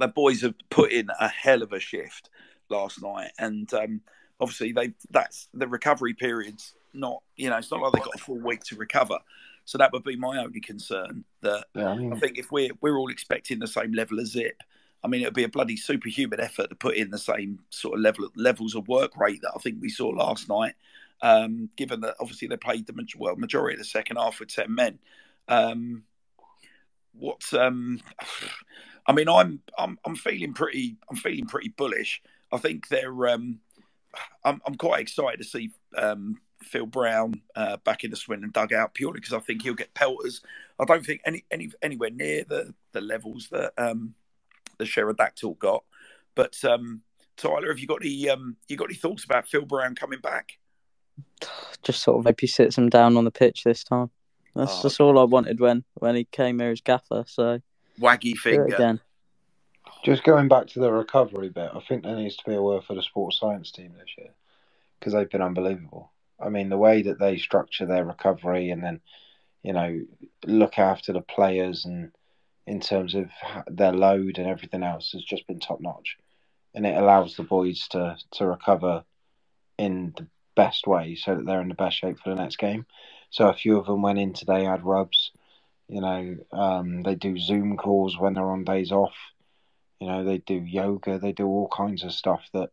the boys have put in a hell of a shift last night, and um, obviously they that's the recovery period's not, you know, it's not like they've got a full week to recover. So that would be my only concern. That Yeah, I I think if we're we're all expecting the same level of zip, I mean, it'd be a bloody superhuman effort to put in the same sort of level levels of work rate that I think we saw last night. Um, given that obviously they played the well majority of the second half with ten men. Um, what's um, <sighs> I mean, I'm I'm I'm feeling pretty I'm feeling pretty bullish. I think they're um, I'm I'm quite excited to see um, Phil Brown uh, back in the Swindon dugout purely because I think he'll get pelters. I don't think any any anywhere near the the levels that um, the Pterodactyl got. But um, Tyler, have you got any um, you got any thoughts about Phil Brown coming back? Just sort of hope he sits him down on the pitch this time. That's Oh, just all I wanted when when he came here as gaffer. So Waggy finger. again. Just going back to the recovery bit, I think there needs to be a word for the sports science team this year because they've been unbelievable. I mean, the way that they structure their recovery and then, you know, look after the players and in terms of their load and everything else has just been top notch, and it allows the boys to to recover in the best way so that they're in the best shape for the next game. So a few of them went in today, had rubs. You know, um, they do Zoom calls when they're on days off. You know, they do yoga, they do all kinds of stuff that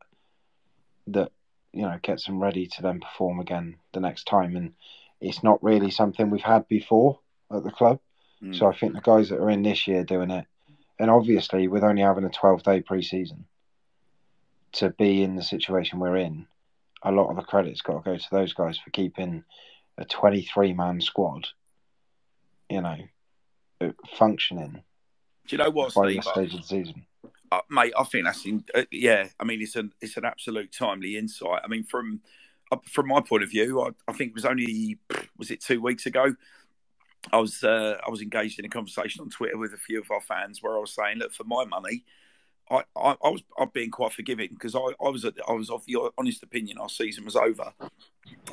that you know gets them ready to then perform again the next time. And it's not really something we've had before at the club. Mm. So I think the guys that are in this year doing it, and obviously with only having a 12 day pre-season, to be in the situation we're in, a lot of the credit's got to go to those guys for keeping a 23 man squad, you know, uh, functioning Do you know what, by Steve? this stage of the season. Uh, mate, I think that's in, uh, yeah. I mean, it's an it's an absolute timely insight. I mean, from uh, from my point of view, I, I think it was only was it two weeks ago. I was uh, I was engaged in a conversation on Twitter with a few of our fans where I was saying, look, for my money, I, I, I was I'm being quite forgiving because I, I was I was of the honest opinion our season was over,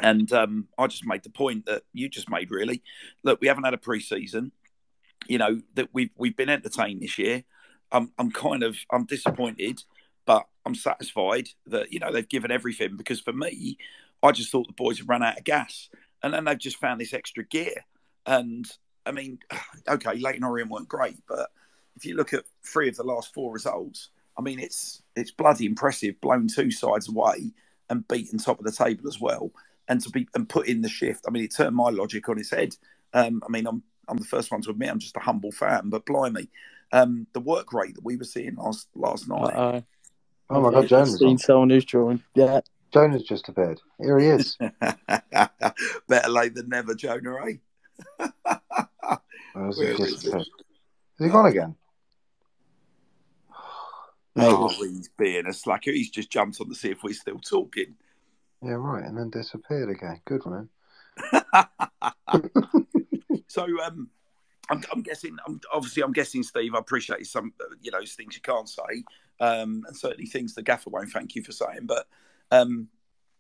and um, I just made the point that you just made really. Look, we haven't had a pre-season. You know that we've we've been entertained this year. I'm I'm kind of I'm disappointed, but I'm satisfied that you know they've given everything because for me, I just thought the boys had run out of gas, and then they've just found this extra gear. And I mean, <sighs> okay, Leyton Orient weren't great, but if you look at three of the last four results, I mean, it's it's bloody impressive. Blown two sides away and beaten top of the table as well, and to be and put in the shift. I mean, it turned my logic on its head. Um, I mean, I'm I'm the first one to admit I'm just a humble fan, but blimey, um, the work rate that we were seeing last last night. Uh-oh. Oh my I've God, Jonah! seen someone who's drawing. Yeah. Jonah just appeared. Here he is. <laughs> Better late than never, Jonah, eh? Oh, has Where he is just he? appeared? Has he gone again? <sighs> Oh, he's being a slacker. He's just jumped on to see if we're still talking. Yeah, right, and then disappeared again. Good man. <laughs> <laughs> so, um, I'm, I'm guessing. I'm, obviously, I'm guessing, Steve. I appreciate some, you know, things you can't say, um, and certainly things the gaffer won't thank you for saying. But um,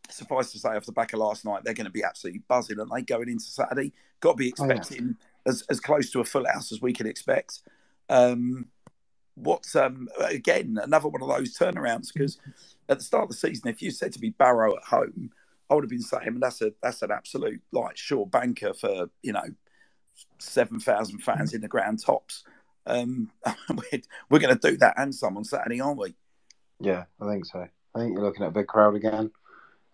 suffice to say, off the back of last night, they're going to be absolutely buzzing, and they going into Saturday. Got to be Oh, yeah. expecting as as close to a full house as we can expect. Um, what's um again another one of those turnarounds because at the start of the season, if you said to me Barrow at home, I would have been saying that's a that's an absolute like sure banker for you know seven thousand fans in the ground tops. Um, <laughs> we're, we're going to do that and some on Saturday, aren't we? Yeah, I think so. I think you're looking at a big crowd again,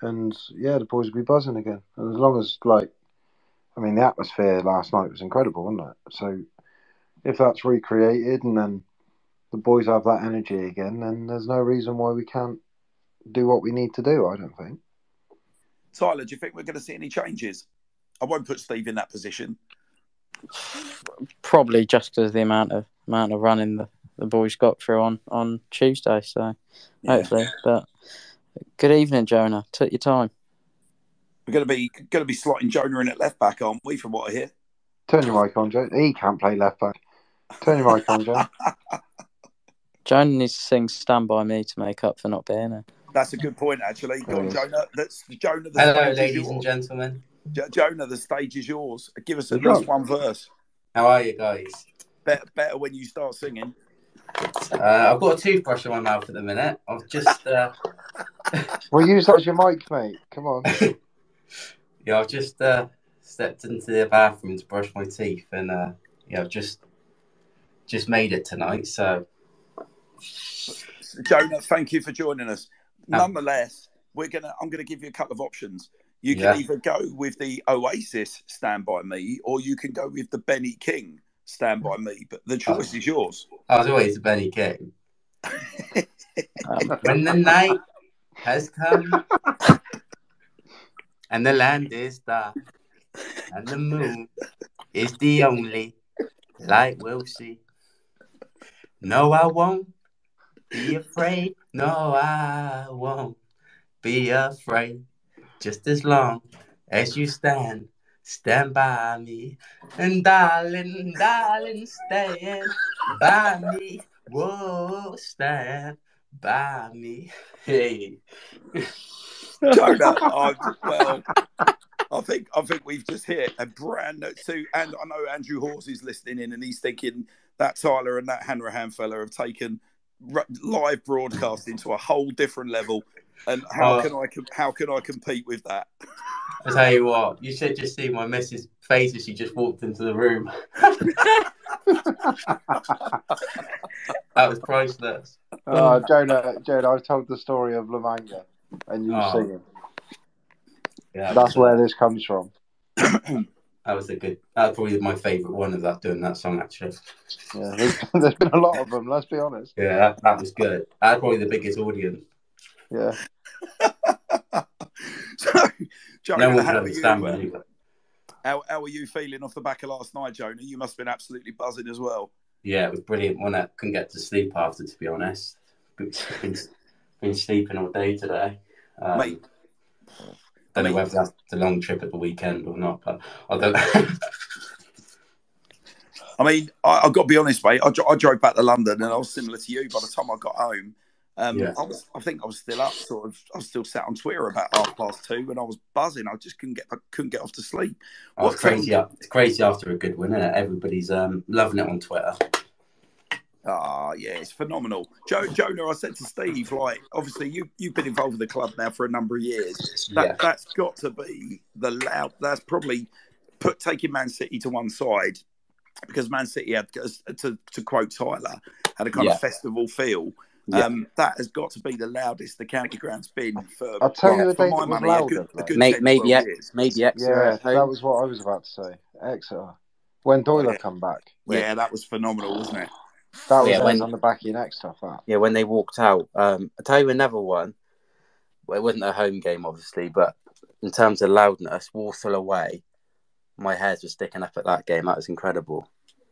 and yeah, the boys will be buzzing again. And as long as like, I mean, the atmosphere last night was incredible, wasn't it? So if that's recreated and then the boys have that energy again, then there's no reason why we can't do what we need to do. I don't think. Tyler, do you think we're going to see any changes? I won't put Steve in that position. Probably just because of the amount of amount of running the, the boys got through on, on Tuesday. So Yeah. hopefully. But good evening, Jonah. Took your time. We're going to be going to be slotting Jonah in at left back, aren't we? From what I hear. Turn your mic on, Joe. He can't play left back. Turn your mic on, Joe. <laughs> Jonah needs to sing "Stand by Me" to make up for not being here. That's a good point, actually. Go on, Yes. Jonah. That's Jonah. The Hello, ladies and gentlemen. Jo- Jonah, the stage is yours. Give us at Good least one verse. How are you guys? Better, better when you start singing. Uh, I've got a toothbrush in my mouth at the minute. I've just, uh, <laughs> Well, use that as your mic, mate. Come on. <laughs> yeah, I've just uh, stepped into the bathroom to brush my teeth, and uh, yeah, I've just, just made it tonight. So Jonah, thank you for joining us. No. Nonetheless, we're gonna. I'm gonna give you a couple of options. You can Yeah. either go with the Oasis "Stand by Me" or you can go with the Benny King "Stand by Me." But the choice is yours. I was always a Benny King. Um, <laughs> When the night has come, <laughs> and the land is dark, and the moon is the only light we'll see. No, I won't be afraid. No, I won't be afraid. Just as long as you stand, stand by me. And darling, darling, stand by me. Whoa, stand by me. Hey. <laughs> Jonah, I, well, I think I think we've just hit a brand new. So, and I know Andrew Horse is listening in, and he's thinking that Tyler and that Hanrahan fella have taken live broadcasting to a whole different level. And how Oh. can I com- how can I compete with that? <laughs> I tell you what, you should just see my missus' face as she just walked into the room. <laughs> that was priceless. Oh, Jonah, uh, Jonah, I've told the story of La Manga and you Oh. singing. Yeah, That's where this comes from. <clears throat> That was a good. That's probably my favourite one of that doing that song actually. Yeah, there's, <laughs> there's been a lot of them. Let's be honest. Yeah, that, that was good. That's probably the biggest audience. Yeah, <laughs> so, Jonah, No how, are you, uh, how, how are you feeling off the back of last night, Jonah? You must have been absolutely buzzing as well. Yeah, it was brilliant. One that couldn't get to sleep after, to be honest. Been, been, been sleeping all day today. Um, Mate, don't know I mean- whether that's the long trip at the weekend or not, but I don't. <laughs> I mean, I, I've got to be honest, mate. I, I drove back to London and I was similar to you. By the time I got home, um, Yeah. I was, I think I was still up, sort of. I was still sat on Twitter about half past two, and I was buzzing. I just couldn't get, I couldn't get off to sleep. Oh, What it's crazy. It's crazy after a good win, is Everybody's um, loving it on Twitter. Ah, yeah, it's phenomenal. Joe, Jonah, I said to Steve, like, obviously you you've been involved with the club now for a number of years. That Yeah. that's got to be the loud. That's probably put taking Man City to one side because Man City had, to to quote Tyler, had a kind Yeah. of festival feel. Yeah. Um, that has got to be the loudest the county ground's been for. I'll tell you well, a for date my that was money, a louder, good, a good May- 10, maybe 12 Ex- years. maybe Exeter yeah, that was what I was about to say. Exeter. When Doyle Yeah. come back, Yeah, that was phenomenal, wasn't it? that was Yeah, when... when- on the back of your neck stuff. That. Yeah, when they walked out. Um, I tell you another one. Well, it wasn't a home game, obviously, but in terms of loudness, Walsall away, my hairs were sticking up at that game. That was incredible,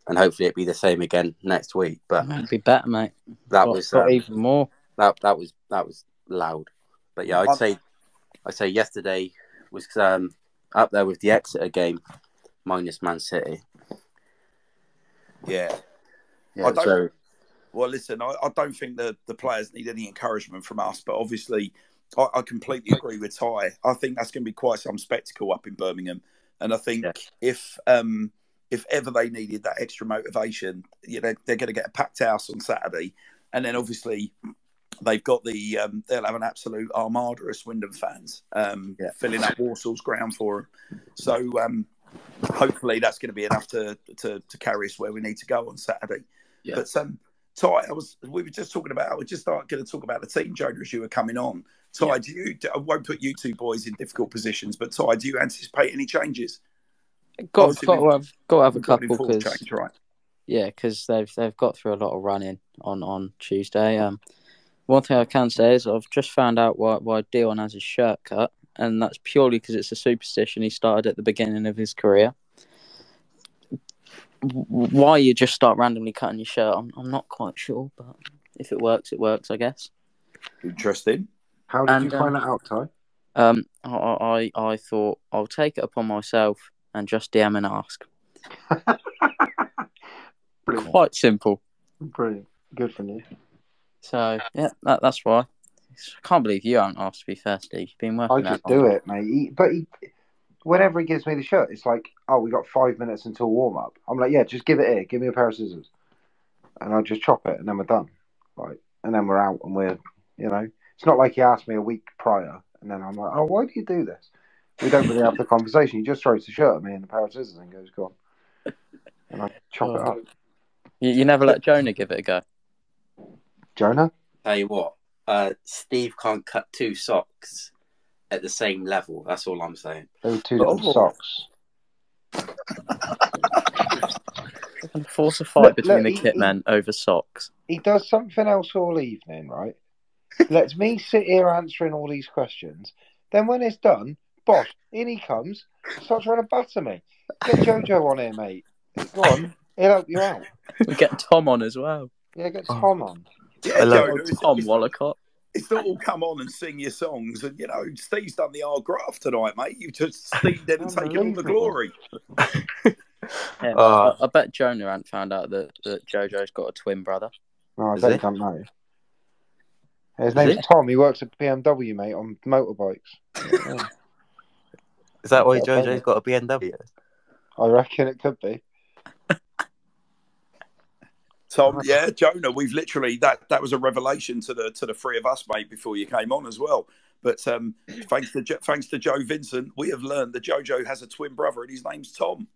and hopefully it'll be the same again next week. But It'd be better, mate. that Got- was got um, even more. that that was that was loud. But yeah, I'd I'm- say I'd say yesterday was um, up there with the Exeter game minus Man City. Yeah. Yeah, I don't- so Well, listen, I, I don't think that the players need any encouragement from us, but obviously, I, I completely agree with Ty. I think that's going to be quite some spectacle up in Birmingham, and I think Yeah. if um, if ever they needed that extra motivation, you know, they're going to get a packed house on Saturday, and then obviously they've got the um, they'll have an absolute armada of Swindon fans um, Yeah. filling up Walsall's ground for them. So um, hopefully that's going to be enough to, to to carry us where we need to go on Saturday. Yeah. But um, Ty, I was we were just talking about. We're just going to talk about the team, Jonah, as you were coming on. Ty, Yeah. do you? I won't put you two boys in difficult positions, but Ty, do you anticipate any changes? Got, obviously got, to we've- got to have a We've got an couple enforced because right? yeah, because they've they've got through a lot of running on on Tuesday. Um, one thing I can say is I've just found out why why Dion has his shirt cut, and that's purely because it's a superstition he started at the beginning of his career. Why you just start randomly cutting your shirt, I'm I'm not quite sure, but if it works, it works, I guess. Interesting. How did And, you find um, that out, Ty? Um, I I I thought I'll take it upon myself and just DM and ask. <laughs> Quite simple. Brilliant. Good for you. So yeah, that, that's why. I can't believe you haven't asked. To be fair, Steve, you've been working. I just do it, mate. He, but he, whenever he gives me the shirt, it's like, oh, we got five minutes until warm up. I'm like, yeah, just give it here. Give me a pair of scissors, and I just chop it, and then we're done. Like, and then we're out, and we're, you know, it's not like he asked me a week prior, and then I'm like, oh, why do you do this? We don't really have the conversation. He just throws the shirt at me and a pair of scissors and goes, go on, and I chop it up. <laughs> You, you never let Jonah give it a go. Jonah, tell you what, uh, Steve can't cut two socks at the same level. That's all I'm saying. they were two different Oh. socks. They're force a fight Look, between look, the he- kit he- men over socks. he does something else all evening, right? <laughs> Lets me sit here answering all these questions. Then when it's done, boss, in he comes, starts trying to batter me. Get Jojo on here, mate. Go on, he'll help you out. We get Tom on as well. Yeah, get Oh. Tom on. Yeah, I love it's, Tom it's, Wollacott. it's not all come on and sing your songs, and you know Steve's done the hard graft tonight, mate. You just Steve in and taken all the glory. <laughs> Yeah, Uh, I, I bet Jonah hadn't found out that, that Jojo's got a twin brother. No, I Is bet he? he can't know. His Is name's he? Tom. He works at BMW, mate, on motorbikes. <laughs> Yeah, Is that why JoJo's got a BMW? I reckon it could be. <laughs> Tom, yeah, Jonah, we've literally that that was a revelation to the to the three of us, mate, before you came on as well. But um, thanks to Jo- thanks to Joe Vincent, we have learned that Jojo has a twin brother, and his name's Tom.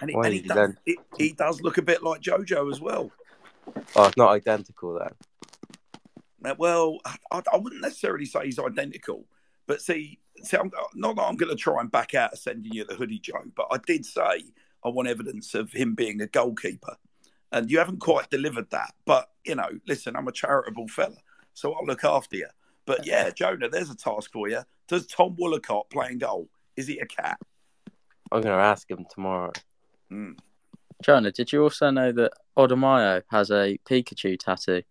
And he, and he does, he, he does look a bit like Jojo as well. Oh, it's not identical then. Well, I, I wouldn't necessarily say he's identical, But see, see, I'm, not that I'm going to try and back out of sending you the hoodie, Joe, but I did say I want evidence of him being a goalkeeper, and you haven't quite delivered that. But you know, listen, I'm a charitable fella, so I'll look after you. But <laughs> yeah, Jonah, there's a task for you. Does Tom Wollacott playing goal? Is he a cat? I'm going to ask him tomorrow. Mm. Jonah, did you also know that Odimayo has a Pikachu tattoo?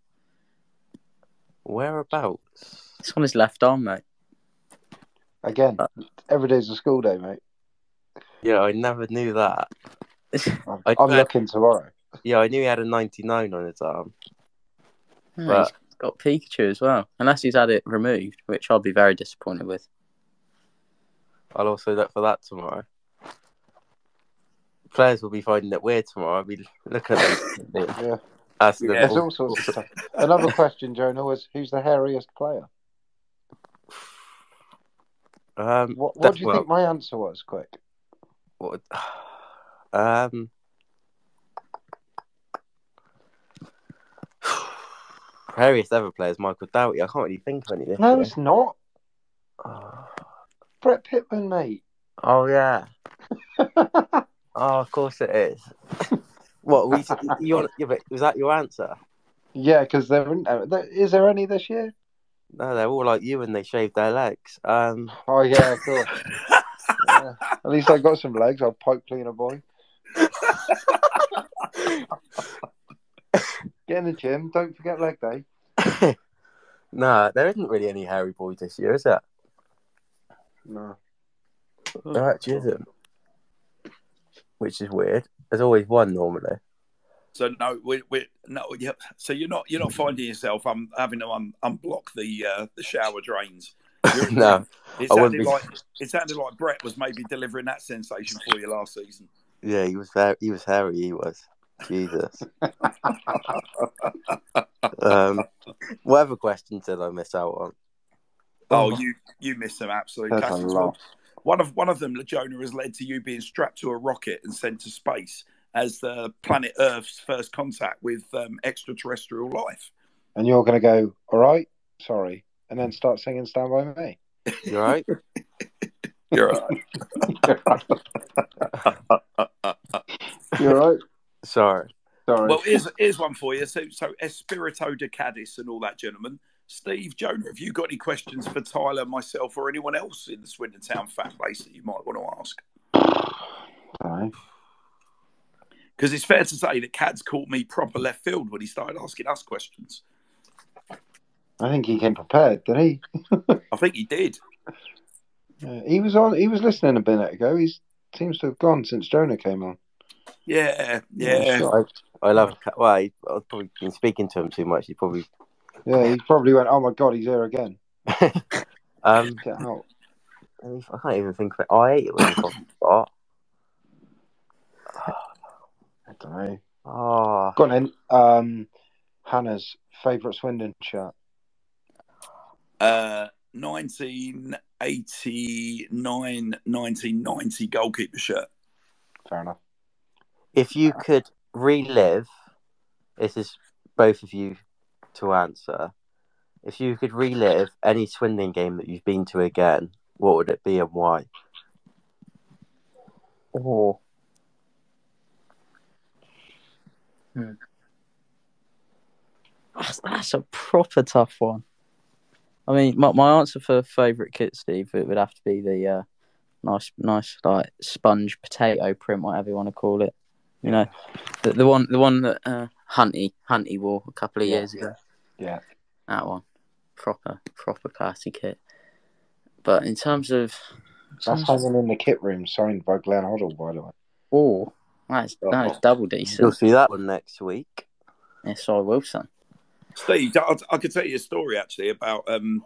Whereabouts? It's on his left arm, mate. Again, uh, every day's a school day, mate. Yeah, I never knew that. I'm, I- I'm looking tomorrow. Yeah, I knew he had a 99 on his arm. Yeah, But- he's got Pikachu as well, unless he's had it removed, which I'll be very disappointed with. I'll also look for that tomorrow. Players will be finding it weird tomorrow. I'll be looking at them. <laughs> Yeah. asking Yeah. There's all sorts of stuff. Another question, Jonah, was who's the hairiest player? Um, What, that- what do you well, think my answer was, quick? what- <sighs> um, <sighs> hairiest ever player is Michael Doughty. I can't really think of any No, it's not. Oh, <sighs> Brett Pitman, mate. oh, yeah. <laughs> Oh, of course it is. <laughs> what? We, you, but was that your answer? yeah, because there isn't. uh, there- Is there any this year? No, they're all like you and they shave their legs. Um, Oh yeah, of <laughs> course. Yeah. At least I got some legs. I'll pipe clean a boy. <laughs> Get in the gym. Don't forget leg day. <laughs> no, there isn't really any hairy boys this year, is there? No. There actually isn't. Which is weird. There's always one normally. So no, we we no. Yeah. So you're not you're not finding yourself. I'm having to un, unblock the uh, the shower drains. <laughs> No, It sounded be- like it sounded like Brett was maybe delivering that sensation for you last season. yeah, he was very, he was hairy. He was. Jesus. um, whatever questions did I miss out on? Oh, you you missed some absolute That's a classics. One of one of them, Jonah, has led to you being strapped to a rocket and sent to space as the planet Earth's first contact with um, extraterrestrial life. And you're going to go, all right, sorry, and then start singing Stand By Me. You all right? <laughs> You're right. You're right. Sorry. Sorry. well, here's here's one for you. So so Espirito de Cadiz and all that, gentlemen. Steve, Jonah, have you got any questions for Tyler, myself, or anyone else in the Swindon Town fan base that you might want to ask? <sighs> Alright. Because it's fair to say that Cads caught me proper left field when he started asking us questions. I think he came prepared, did he? <laughs> I think he did. Yeah, he was on. He was listening a minute ago. He seems to have gone since Jonah came on. Yeah, yeah. sure. I love. Well, he, I've probably been speaking to him too much. He probably. Yeah, he probably went. Oh my god, he's here again. <laughs> um, Get out. I can't even think of it. I ate it when he got. I don't know. Oh, Go on then. Um, Hannah's favourite Swindon shirt. Uh, 1989, 1990 goalkeeper shirt. Fair enough. if you could relive, this is both of you to answer. If you could relive any Swindon game that you've been to again, what would it be and why? Oh. That's, that's a proper tough one. I mean, my, my answer for favourite kit, Steve, it would have to be the uh, nice, nice like sponge potato print, whatever you want to call it. You know, the, the one, the one that uh, Hunty Hunty wore a couple of Yeah. years ago. Yeah. That one, proper, proper classy kit. But in terms of, That's hanging in the kit room, signed by Glenn Hoddle, by the way. Oh, that's that is double decent. You'll see that one next week. Yes, I will, son. Steve, I, I could tell you a story actually about um,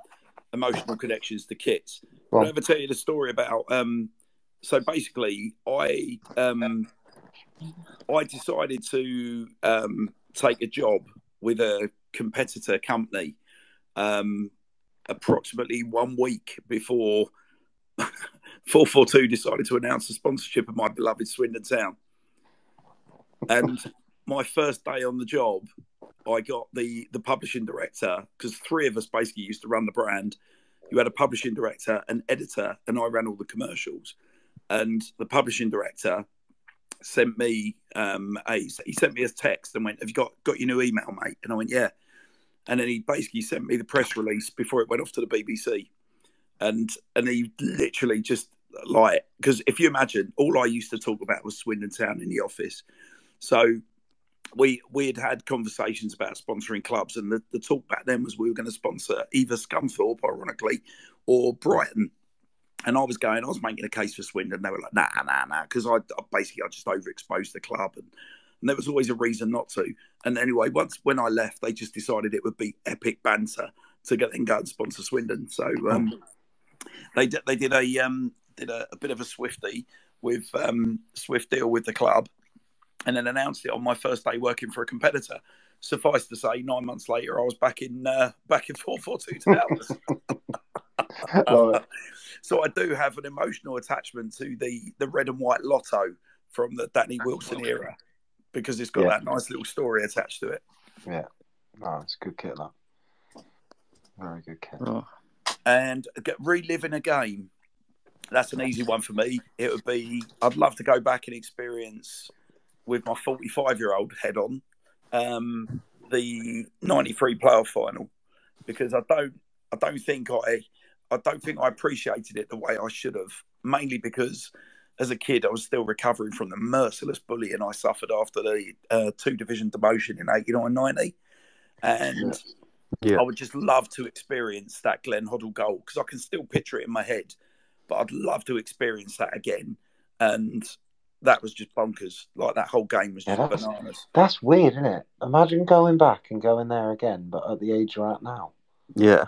emotional connections to kits. Go Did I on. ever tell you the story about? Um, so basically, I um, I decided to um, take a job with a competitor company um, approximately one week before <laughs> 442 decided to announce the sponsorship of my beloved Swindon Town. And my first day on the job, I got the the publishing director because three of us basically used to run the brand. you had a publishing director, an editor, and I ran all the commercials. And the publishing director sent me um, a he sent me a text and went, "Have you got got your new email, mate?" And I went, "Yeah." And then he basically sent me the press release before it went off to the BBC, and and he literally just like because if you imagine, all I used to talk about was Swindon Town in the office, so we we had had conversations about sponsoring clubs, and the, the talk back then was we were going to sponsor either Scunthorpe, ironically, or Brighton. And I was going, I was making a case for Swindon. They were like, nah, nah, nah, because I, I basically I just overexposed the club, and, and there was always a reason not to. And anyway, once when I left, they just decided it would be epic banter to get then go and sponsor Swindon. So um, they did they did a um, did a, a bit of a swifty with um, Swift deal with the club, and then announced it on my first day working for a competitor. Suffice to say, nine months later, I was back in uh, back in <laughs> four four two towers. <laughs> <laughs> So I do have an emotional attachment to the the red and white lotto from the Danny Wilson era because it's got Yeah. that nice little story attached to it. Yeah. No, it's a good kit, that. Very good kit. Oh, And get, reliving a game, that's an easy one for me. It would be I'd love to go back and experience with my 45 year old head on um, the 93 playoff final because I don't I don't think I I don't think I appreciated it the way I should have mainly because as a kid I was still recovering from the merciless bullying I suffered after the uh, two division demotion in 89 90 and Yeah. I would just love to experience that Glenn Hoddle goal because I can still picture it in my head, but I'd love to experience that again. And that was just bonkers. Like that whole game was just that was- bananas. That's weird, isn't it? Imagine going back and going there again, but at the age you're at now. Yeah.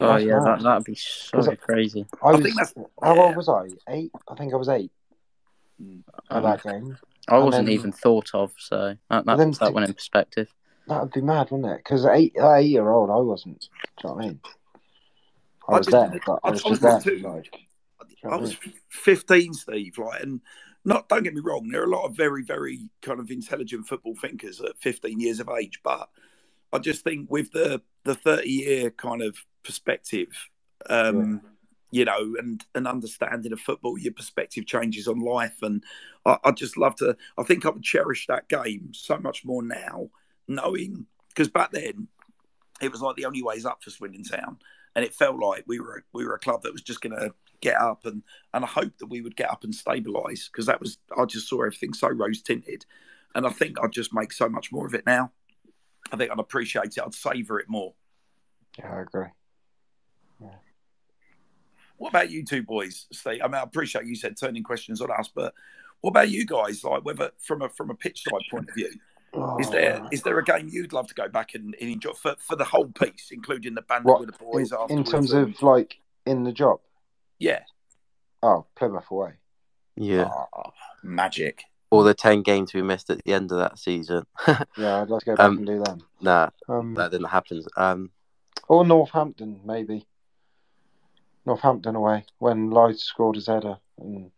oh That's yeah, mad. that that'd be so I- crazy. I I, was, think that's how yeah. old was I? Eight? I think I was eight at Um, that game. I and wasn't then- even thought of, so that that, then that to- went in perspective. That would be mad, wouldn't it? Because at eight, eight year old, I wasn't. Do you know what I mean? I I was just there, but I I- was I was just there. too. Like, do you know I was 15, Steve. Like, and not don't get me wrong, there are a lot of very, very kind of intelligent football thinkers at 15 years of age, but I just think with the the 30 year kind of perspective, um, you know, and an understanding of football, your perspective changes on life, and I, I just love to. I think I would cherish that game so much more now, knowing because back then it was like the only ways up for Swindon Town, and it felt like we were we were a club that was just going to get up, and and I hoped that we would get up and stabilise because that was I just saw everything so rose tinted, and I think I'd just make so much more of it now. I think I'd appreciate it. I'd savour it more. Yeah, I agree. What about you two boys, Steve? I mean, I appreciate you said turning questions on us, but what about you guys? Like, whether from a from a pitch side point of view, oh, is there Oh, is there a game you'd love to go back and, and enjoy for, for the whole piece, including the band What, with the boys in, in terms of like in the job? Yeah, Oh, Plymouth away. Yeah. Oh, magic. All the 10 games we missed at the end of that season. <laughs> Yeah, I'd like to go back Um, and do them. nah, Um, that didn't happen. Um, or Northampton, maybe. Northampton away when Lloyd scored his header, and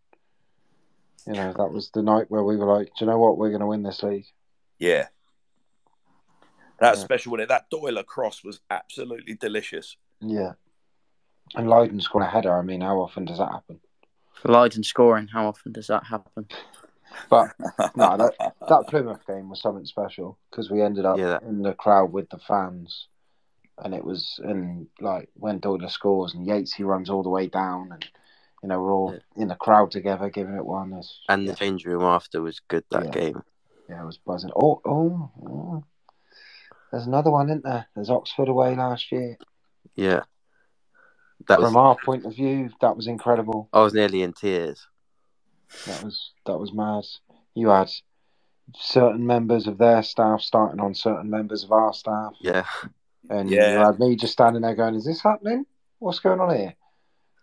you know that was the night where we were like, "Do you know what? We're going to win this league." Yeah. That's Yeah. special, wasn't it? That Doyle cross was absolutely delicious. Yeah. And Lyden scored a header. I mean, how often does that happen? Lyden scoring. How often does that happen? But <laughs> no, that that Plymouth game was something special because we ended up Yeah. in the crowd with the fans, and it was in like when Doyle scores and Yates he runs all the way down, and you know we're all in the crowd together giving it one. It's, and yeah, the change room after was good that Yeah. game. yeah, it was buzzing. Oh, oh, oh, there's another one, isn't there? There's Oxford away last year. Yeah. That was, From our point of view, that was incredible. I was nearly in tears. That was that was mad. You had certain members of their staff starting on certain members of our staff. Yeah. And Yeah. you had me just standing there going, Is this happening? What's going on here?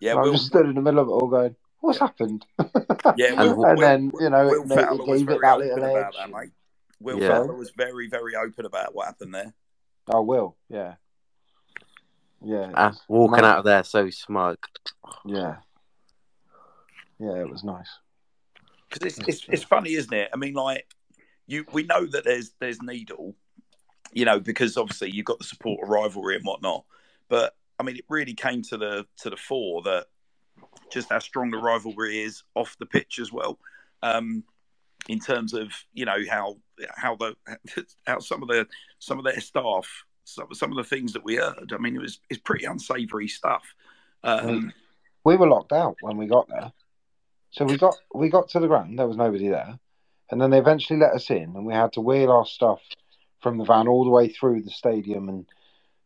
Yeah, and I Will, just stood in the middle of it all going, What's happened? <laughs> yeah, And Will, and Will- then, you know, Will it, it was gave very it that little edge. that. Will Yeah. Fowler was very, very open about what happened there. Oh, Will, yeah. Yeah. Uh, walking mad. out of there so smug. Yeah. Yeah, it was nice. Because it's, it's it's funny, isn't it? I mean, like you, we know that there's there's needle, you know, because obviously you've got the support of rivalry and whatnot. But I mean, it really came to the to the fore that just how strong the rivalry is off the pitch as well. Um, in terms of you know how how the <laughs> how some of the some of their staff some some of the things that we heard. I mean, it was it's pretty unsavoury stuff. Um, we were locked out when we got there. So we got we got to the ground. There was nobody there, and then they eventually let us in, and we had to wheel our stuff from the van all the way through the stadium and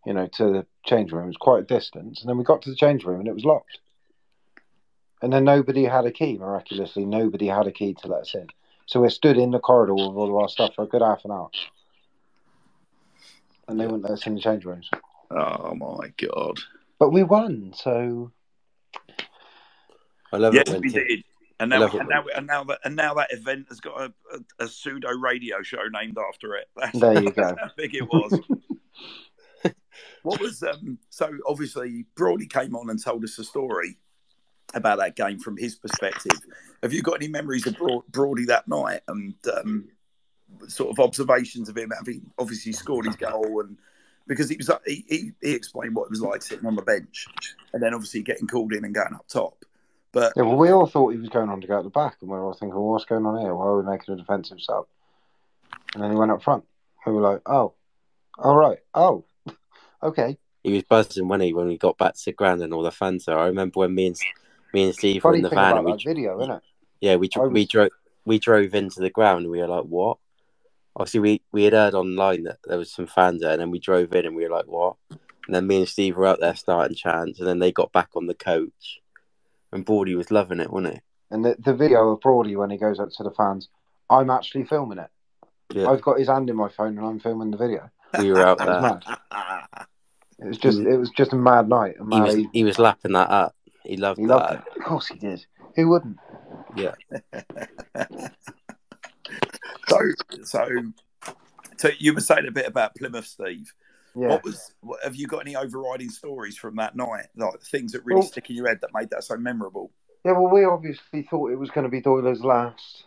you know to the change room. It was quite a distance, and then we got to the change room, and it was locked. And then nobody had a key. Miraculously, nobody had a key to let us in. So we stood in the corridor with all of our stuff for a good half an hour, and they wouldn't let us in the change rooms. oh my god! But we won, so I love Yes, it when we Tim- did. And now, and now, and now that and now that event has got a, a, a pseudo radio show named after it. <laughs> That's, There you go. How big it was. <laughs> what was um? So obviously, Broady came on and told us a story about that game from his perspective. Have you got any memories of Broad, Broady that night and um, sort of observations of him having obviously scored his goal and because he was he, he, he explained what it was like sitting on the bench and then obviously getting called in and going up top. But yeah. Well, we all thought he was going on to go at the back, and we were all thinking, well, "What's going on here? Why are we making a defensive sub?" And then he went up front. We were like, "Oh, all right, oh, <laughs> okay." He was buzzing when he when we got back to the ground and all the fans there. I remember when me and me and Steve were in the van about and we that video, isn't it? yeah we I dro- we drove we drove into the ground and we were like what? Obviously we we had heard online that there was some fans there and then we drove in and we were like what? And then me and Steve were out there starting chants and then they got back on the coach and Broady was loving it, wasn't he? And the, the video of Broady when he goes up to the fans, I'm actually filming it. Yeah, I've got his hand in my phone and I'm filming the video. we were out there. mad. It was just it was just a mad night. A He was evening. he was lapping that up. He loved He that. loved it. Of course he did. Who wouldn't? Yeah. <laughs> so, so, so you were saying a bit about Plymouth, Steve. Yeah. What was? What, have you got any overriding stories from that night? Like things that really Well- stick in your head that made that so memorable? Yeah, well, we obviously thought it was going to be Doyle's last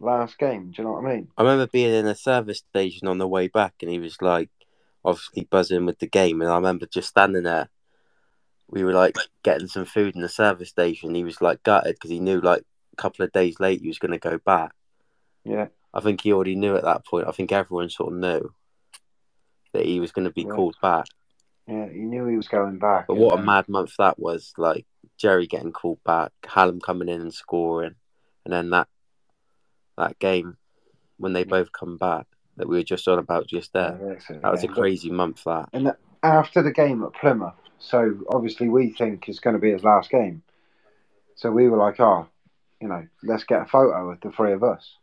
last game. Do you know what I mean? I remember being in a service station on the way back, and he was like, obviously buzzing with the game. And I remember just standing there. We were like getting some food in the service station. He was like gutted because he knew like a couple of days late he was going to go back. Yeah. I think he already knew at that point. I think everyone sort of knew that he was going to be Yeah. called back. Yeah, he knew he was going back. But what a mad month that was! Like Jerry getting called back, Hallam coming in and scoring, and then that that game when they both come back that we were just on about just there. it, That was a yeah. crazy month. That And after the game at Plymouth, so obviously we think it's going to be his last game. So we were like, oh, you know, let's get a photo of the three of us.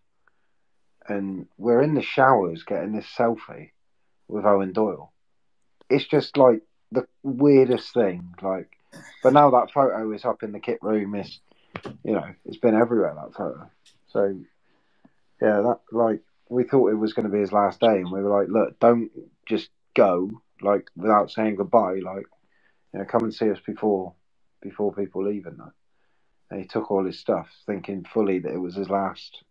And we're in the showers getting this selfie with Owen Doyle. It's just like the weirdest thing. Like, but now that photo is up in the kit room. It's, you know, it's been everywhere that photo. So, yeah, that like we thought it was going to be his last day, and we were like, look, don't just go like without saying goodbye. Like, you know, come and see us before before people leave and that. And he took all his stuff, thinking fully that it was his last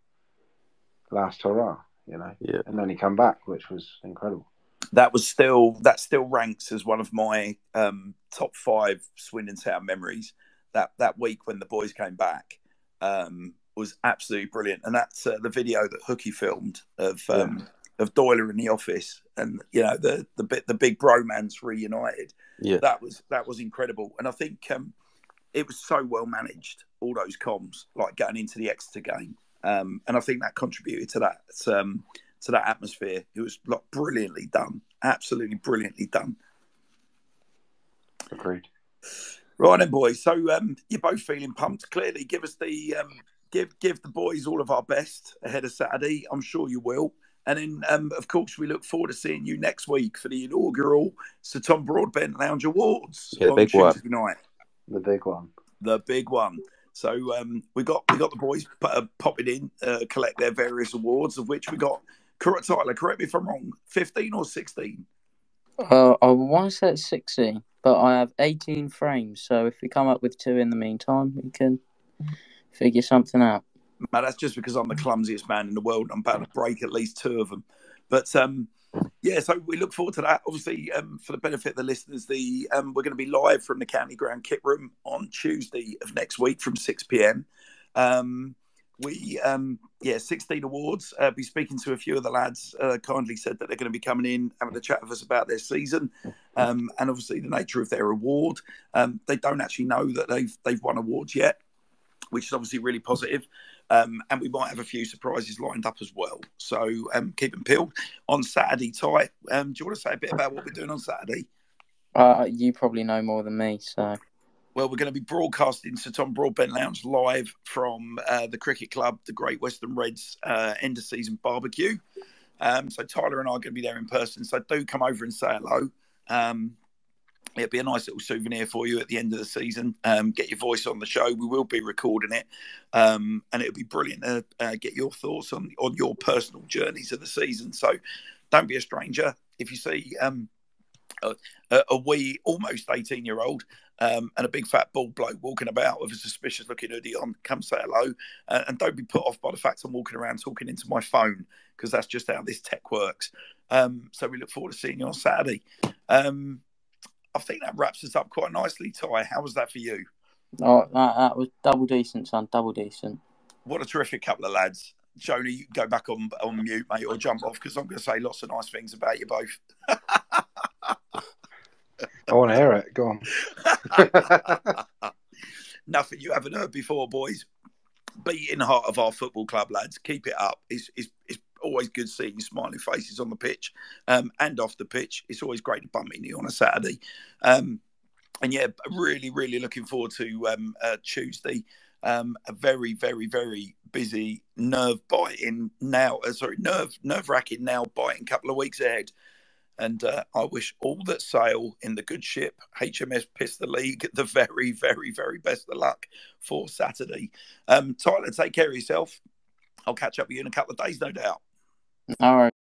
last hurrah. You know, yeah. and then he come back, which was incredible. That was still that still ranks as one of my um, top five Swindon Town memories. That that week when the boys came back um, was absolutely brilliant, and that's uh, the video that Hooky filmed of um, of Doyler in the office, and you know the the bit the big bromance reunited. Yeah. that was that was incredible, and I think um, it was so well managed. All those comms, like going into the Exeter game, um, and I think that contributed to that um, to that atmosphere. It was like brilliantly done, absolutely brilliantly done. Agreed. Right then, boys. So um, you're both feeling pumped. Clearly, give us the um, give give the boys all of our best ahead of Saturday. I'm sure you will. And then, um, of course, we look forward to seeing you next week for the inaugural Sir Tom Broadbent Lounge Awards Yeah, the on big one. Tuesday night. The big one. The big one. So um, we got we got the boys p- uh, popping in, uh, collect their various awards, of which we got. Correct, Tyler. Correct me if I'm wrong. Fifteen or sixteen? Uh, I want to say it's 60, but I have 18 frames. So if we come up with two in the meantime, we can figure something out. Man, that's just because I'm the clumsiest man in the world. I'm about to break at least two of them. But um, yeah, so we look forward to that. Obviously, um, for the benefit of the listeners, the um, we're going to be live from the County Ground Kit Room on Tuesday of next week from six pm. Um, we um, yeah, sixteen awards. Uh, be speaking to a few of the lads. Uh, kindly said that they're going to be coming in having a chat with us about their season, um, and obviously the nature of their award. Um, they don't actually know that they've they've won awards yet, which is obviously really positive. Um, and we might have a few surprises lined up as well. So um, keep them peeled. On Saturday, Ty, um, do you want to say a bit about what we're doing on Saturday? Uh, you probably know more than me, so. Well, we're going to be broadcasting Sir Tom Broadbent Lounge live from uh, the cricket club, the Great Western Reds uh, end of season barbecue. Um, so Tyler and I are going to be there in person. So do come over and say hello. Um, it'll be a nice little souvenir for you at the end of the season. Um, get your voice on the show. We will be recording it, um, and it'll be brilliant to uh, get your thoughts on on your personal journeys of the season. So, don't be a stranger. If you see um, a, a wee, almost eighteen year old. Um, and a big fat bald bloke walking about with a suspicious looking hoodie on, come say hello. Uh, and don't be put off by the fact I'm walking around talking into my phone because that's just how this tech works. Um, so we look forward to seeing you on Saturday. I think that wraps us up quite nicely, Ty. How was that for you? Oh, that, that was double decent, son. Double decent. What a terrific couple of lads. Joni, you can go back on on mute, mate, or jump off because I'm going to say lots of nice things about you both. I want to hear it. Go on. <laughs> Nothing you haven't heard before, boys. Beating heart of our football club, lads. Keep it up. It's, it's, it's always good seeing smiling faces on the pitch um, and off the pitch. It's always great to bump into you on a Saturday. Um, and yeah, really, really looking forward to um, uh, Tuesday. Um, a very, very, very busy, nerve biting now. Uh, sorry, nerve nerve wracking, now biting couple of weeks ahead. And uh, I wish all that sail in the good ship HMS Piss the League <laughs> the very, very, very best of luck for Saturday. Um, Tyler, take care of yourself. I'll catch up with you in a couple of days, no doubt. All right.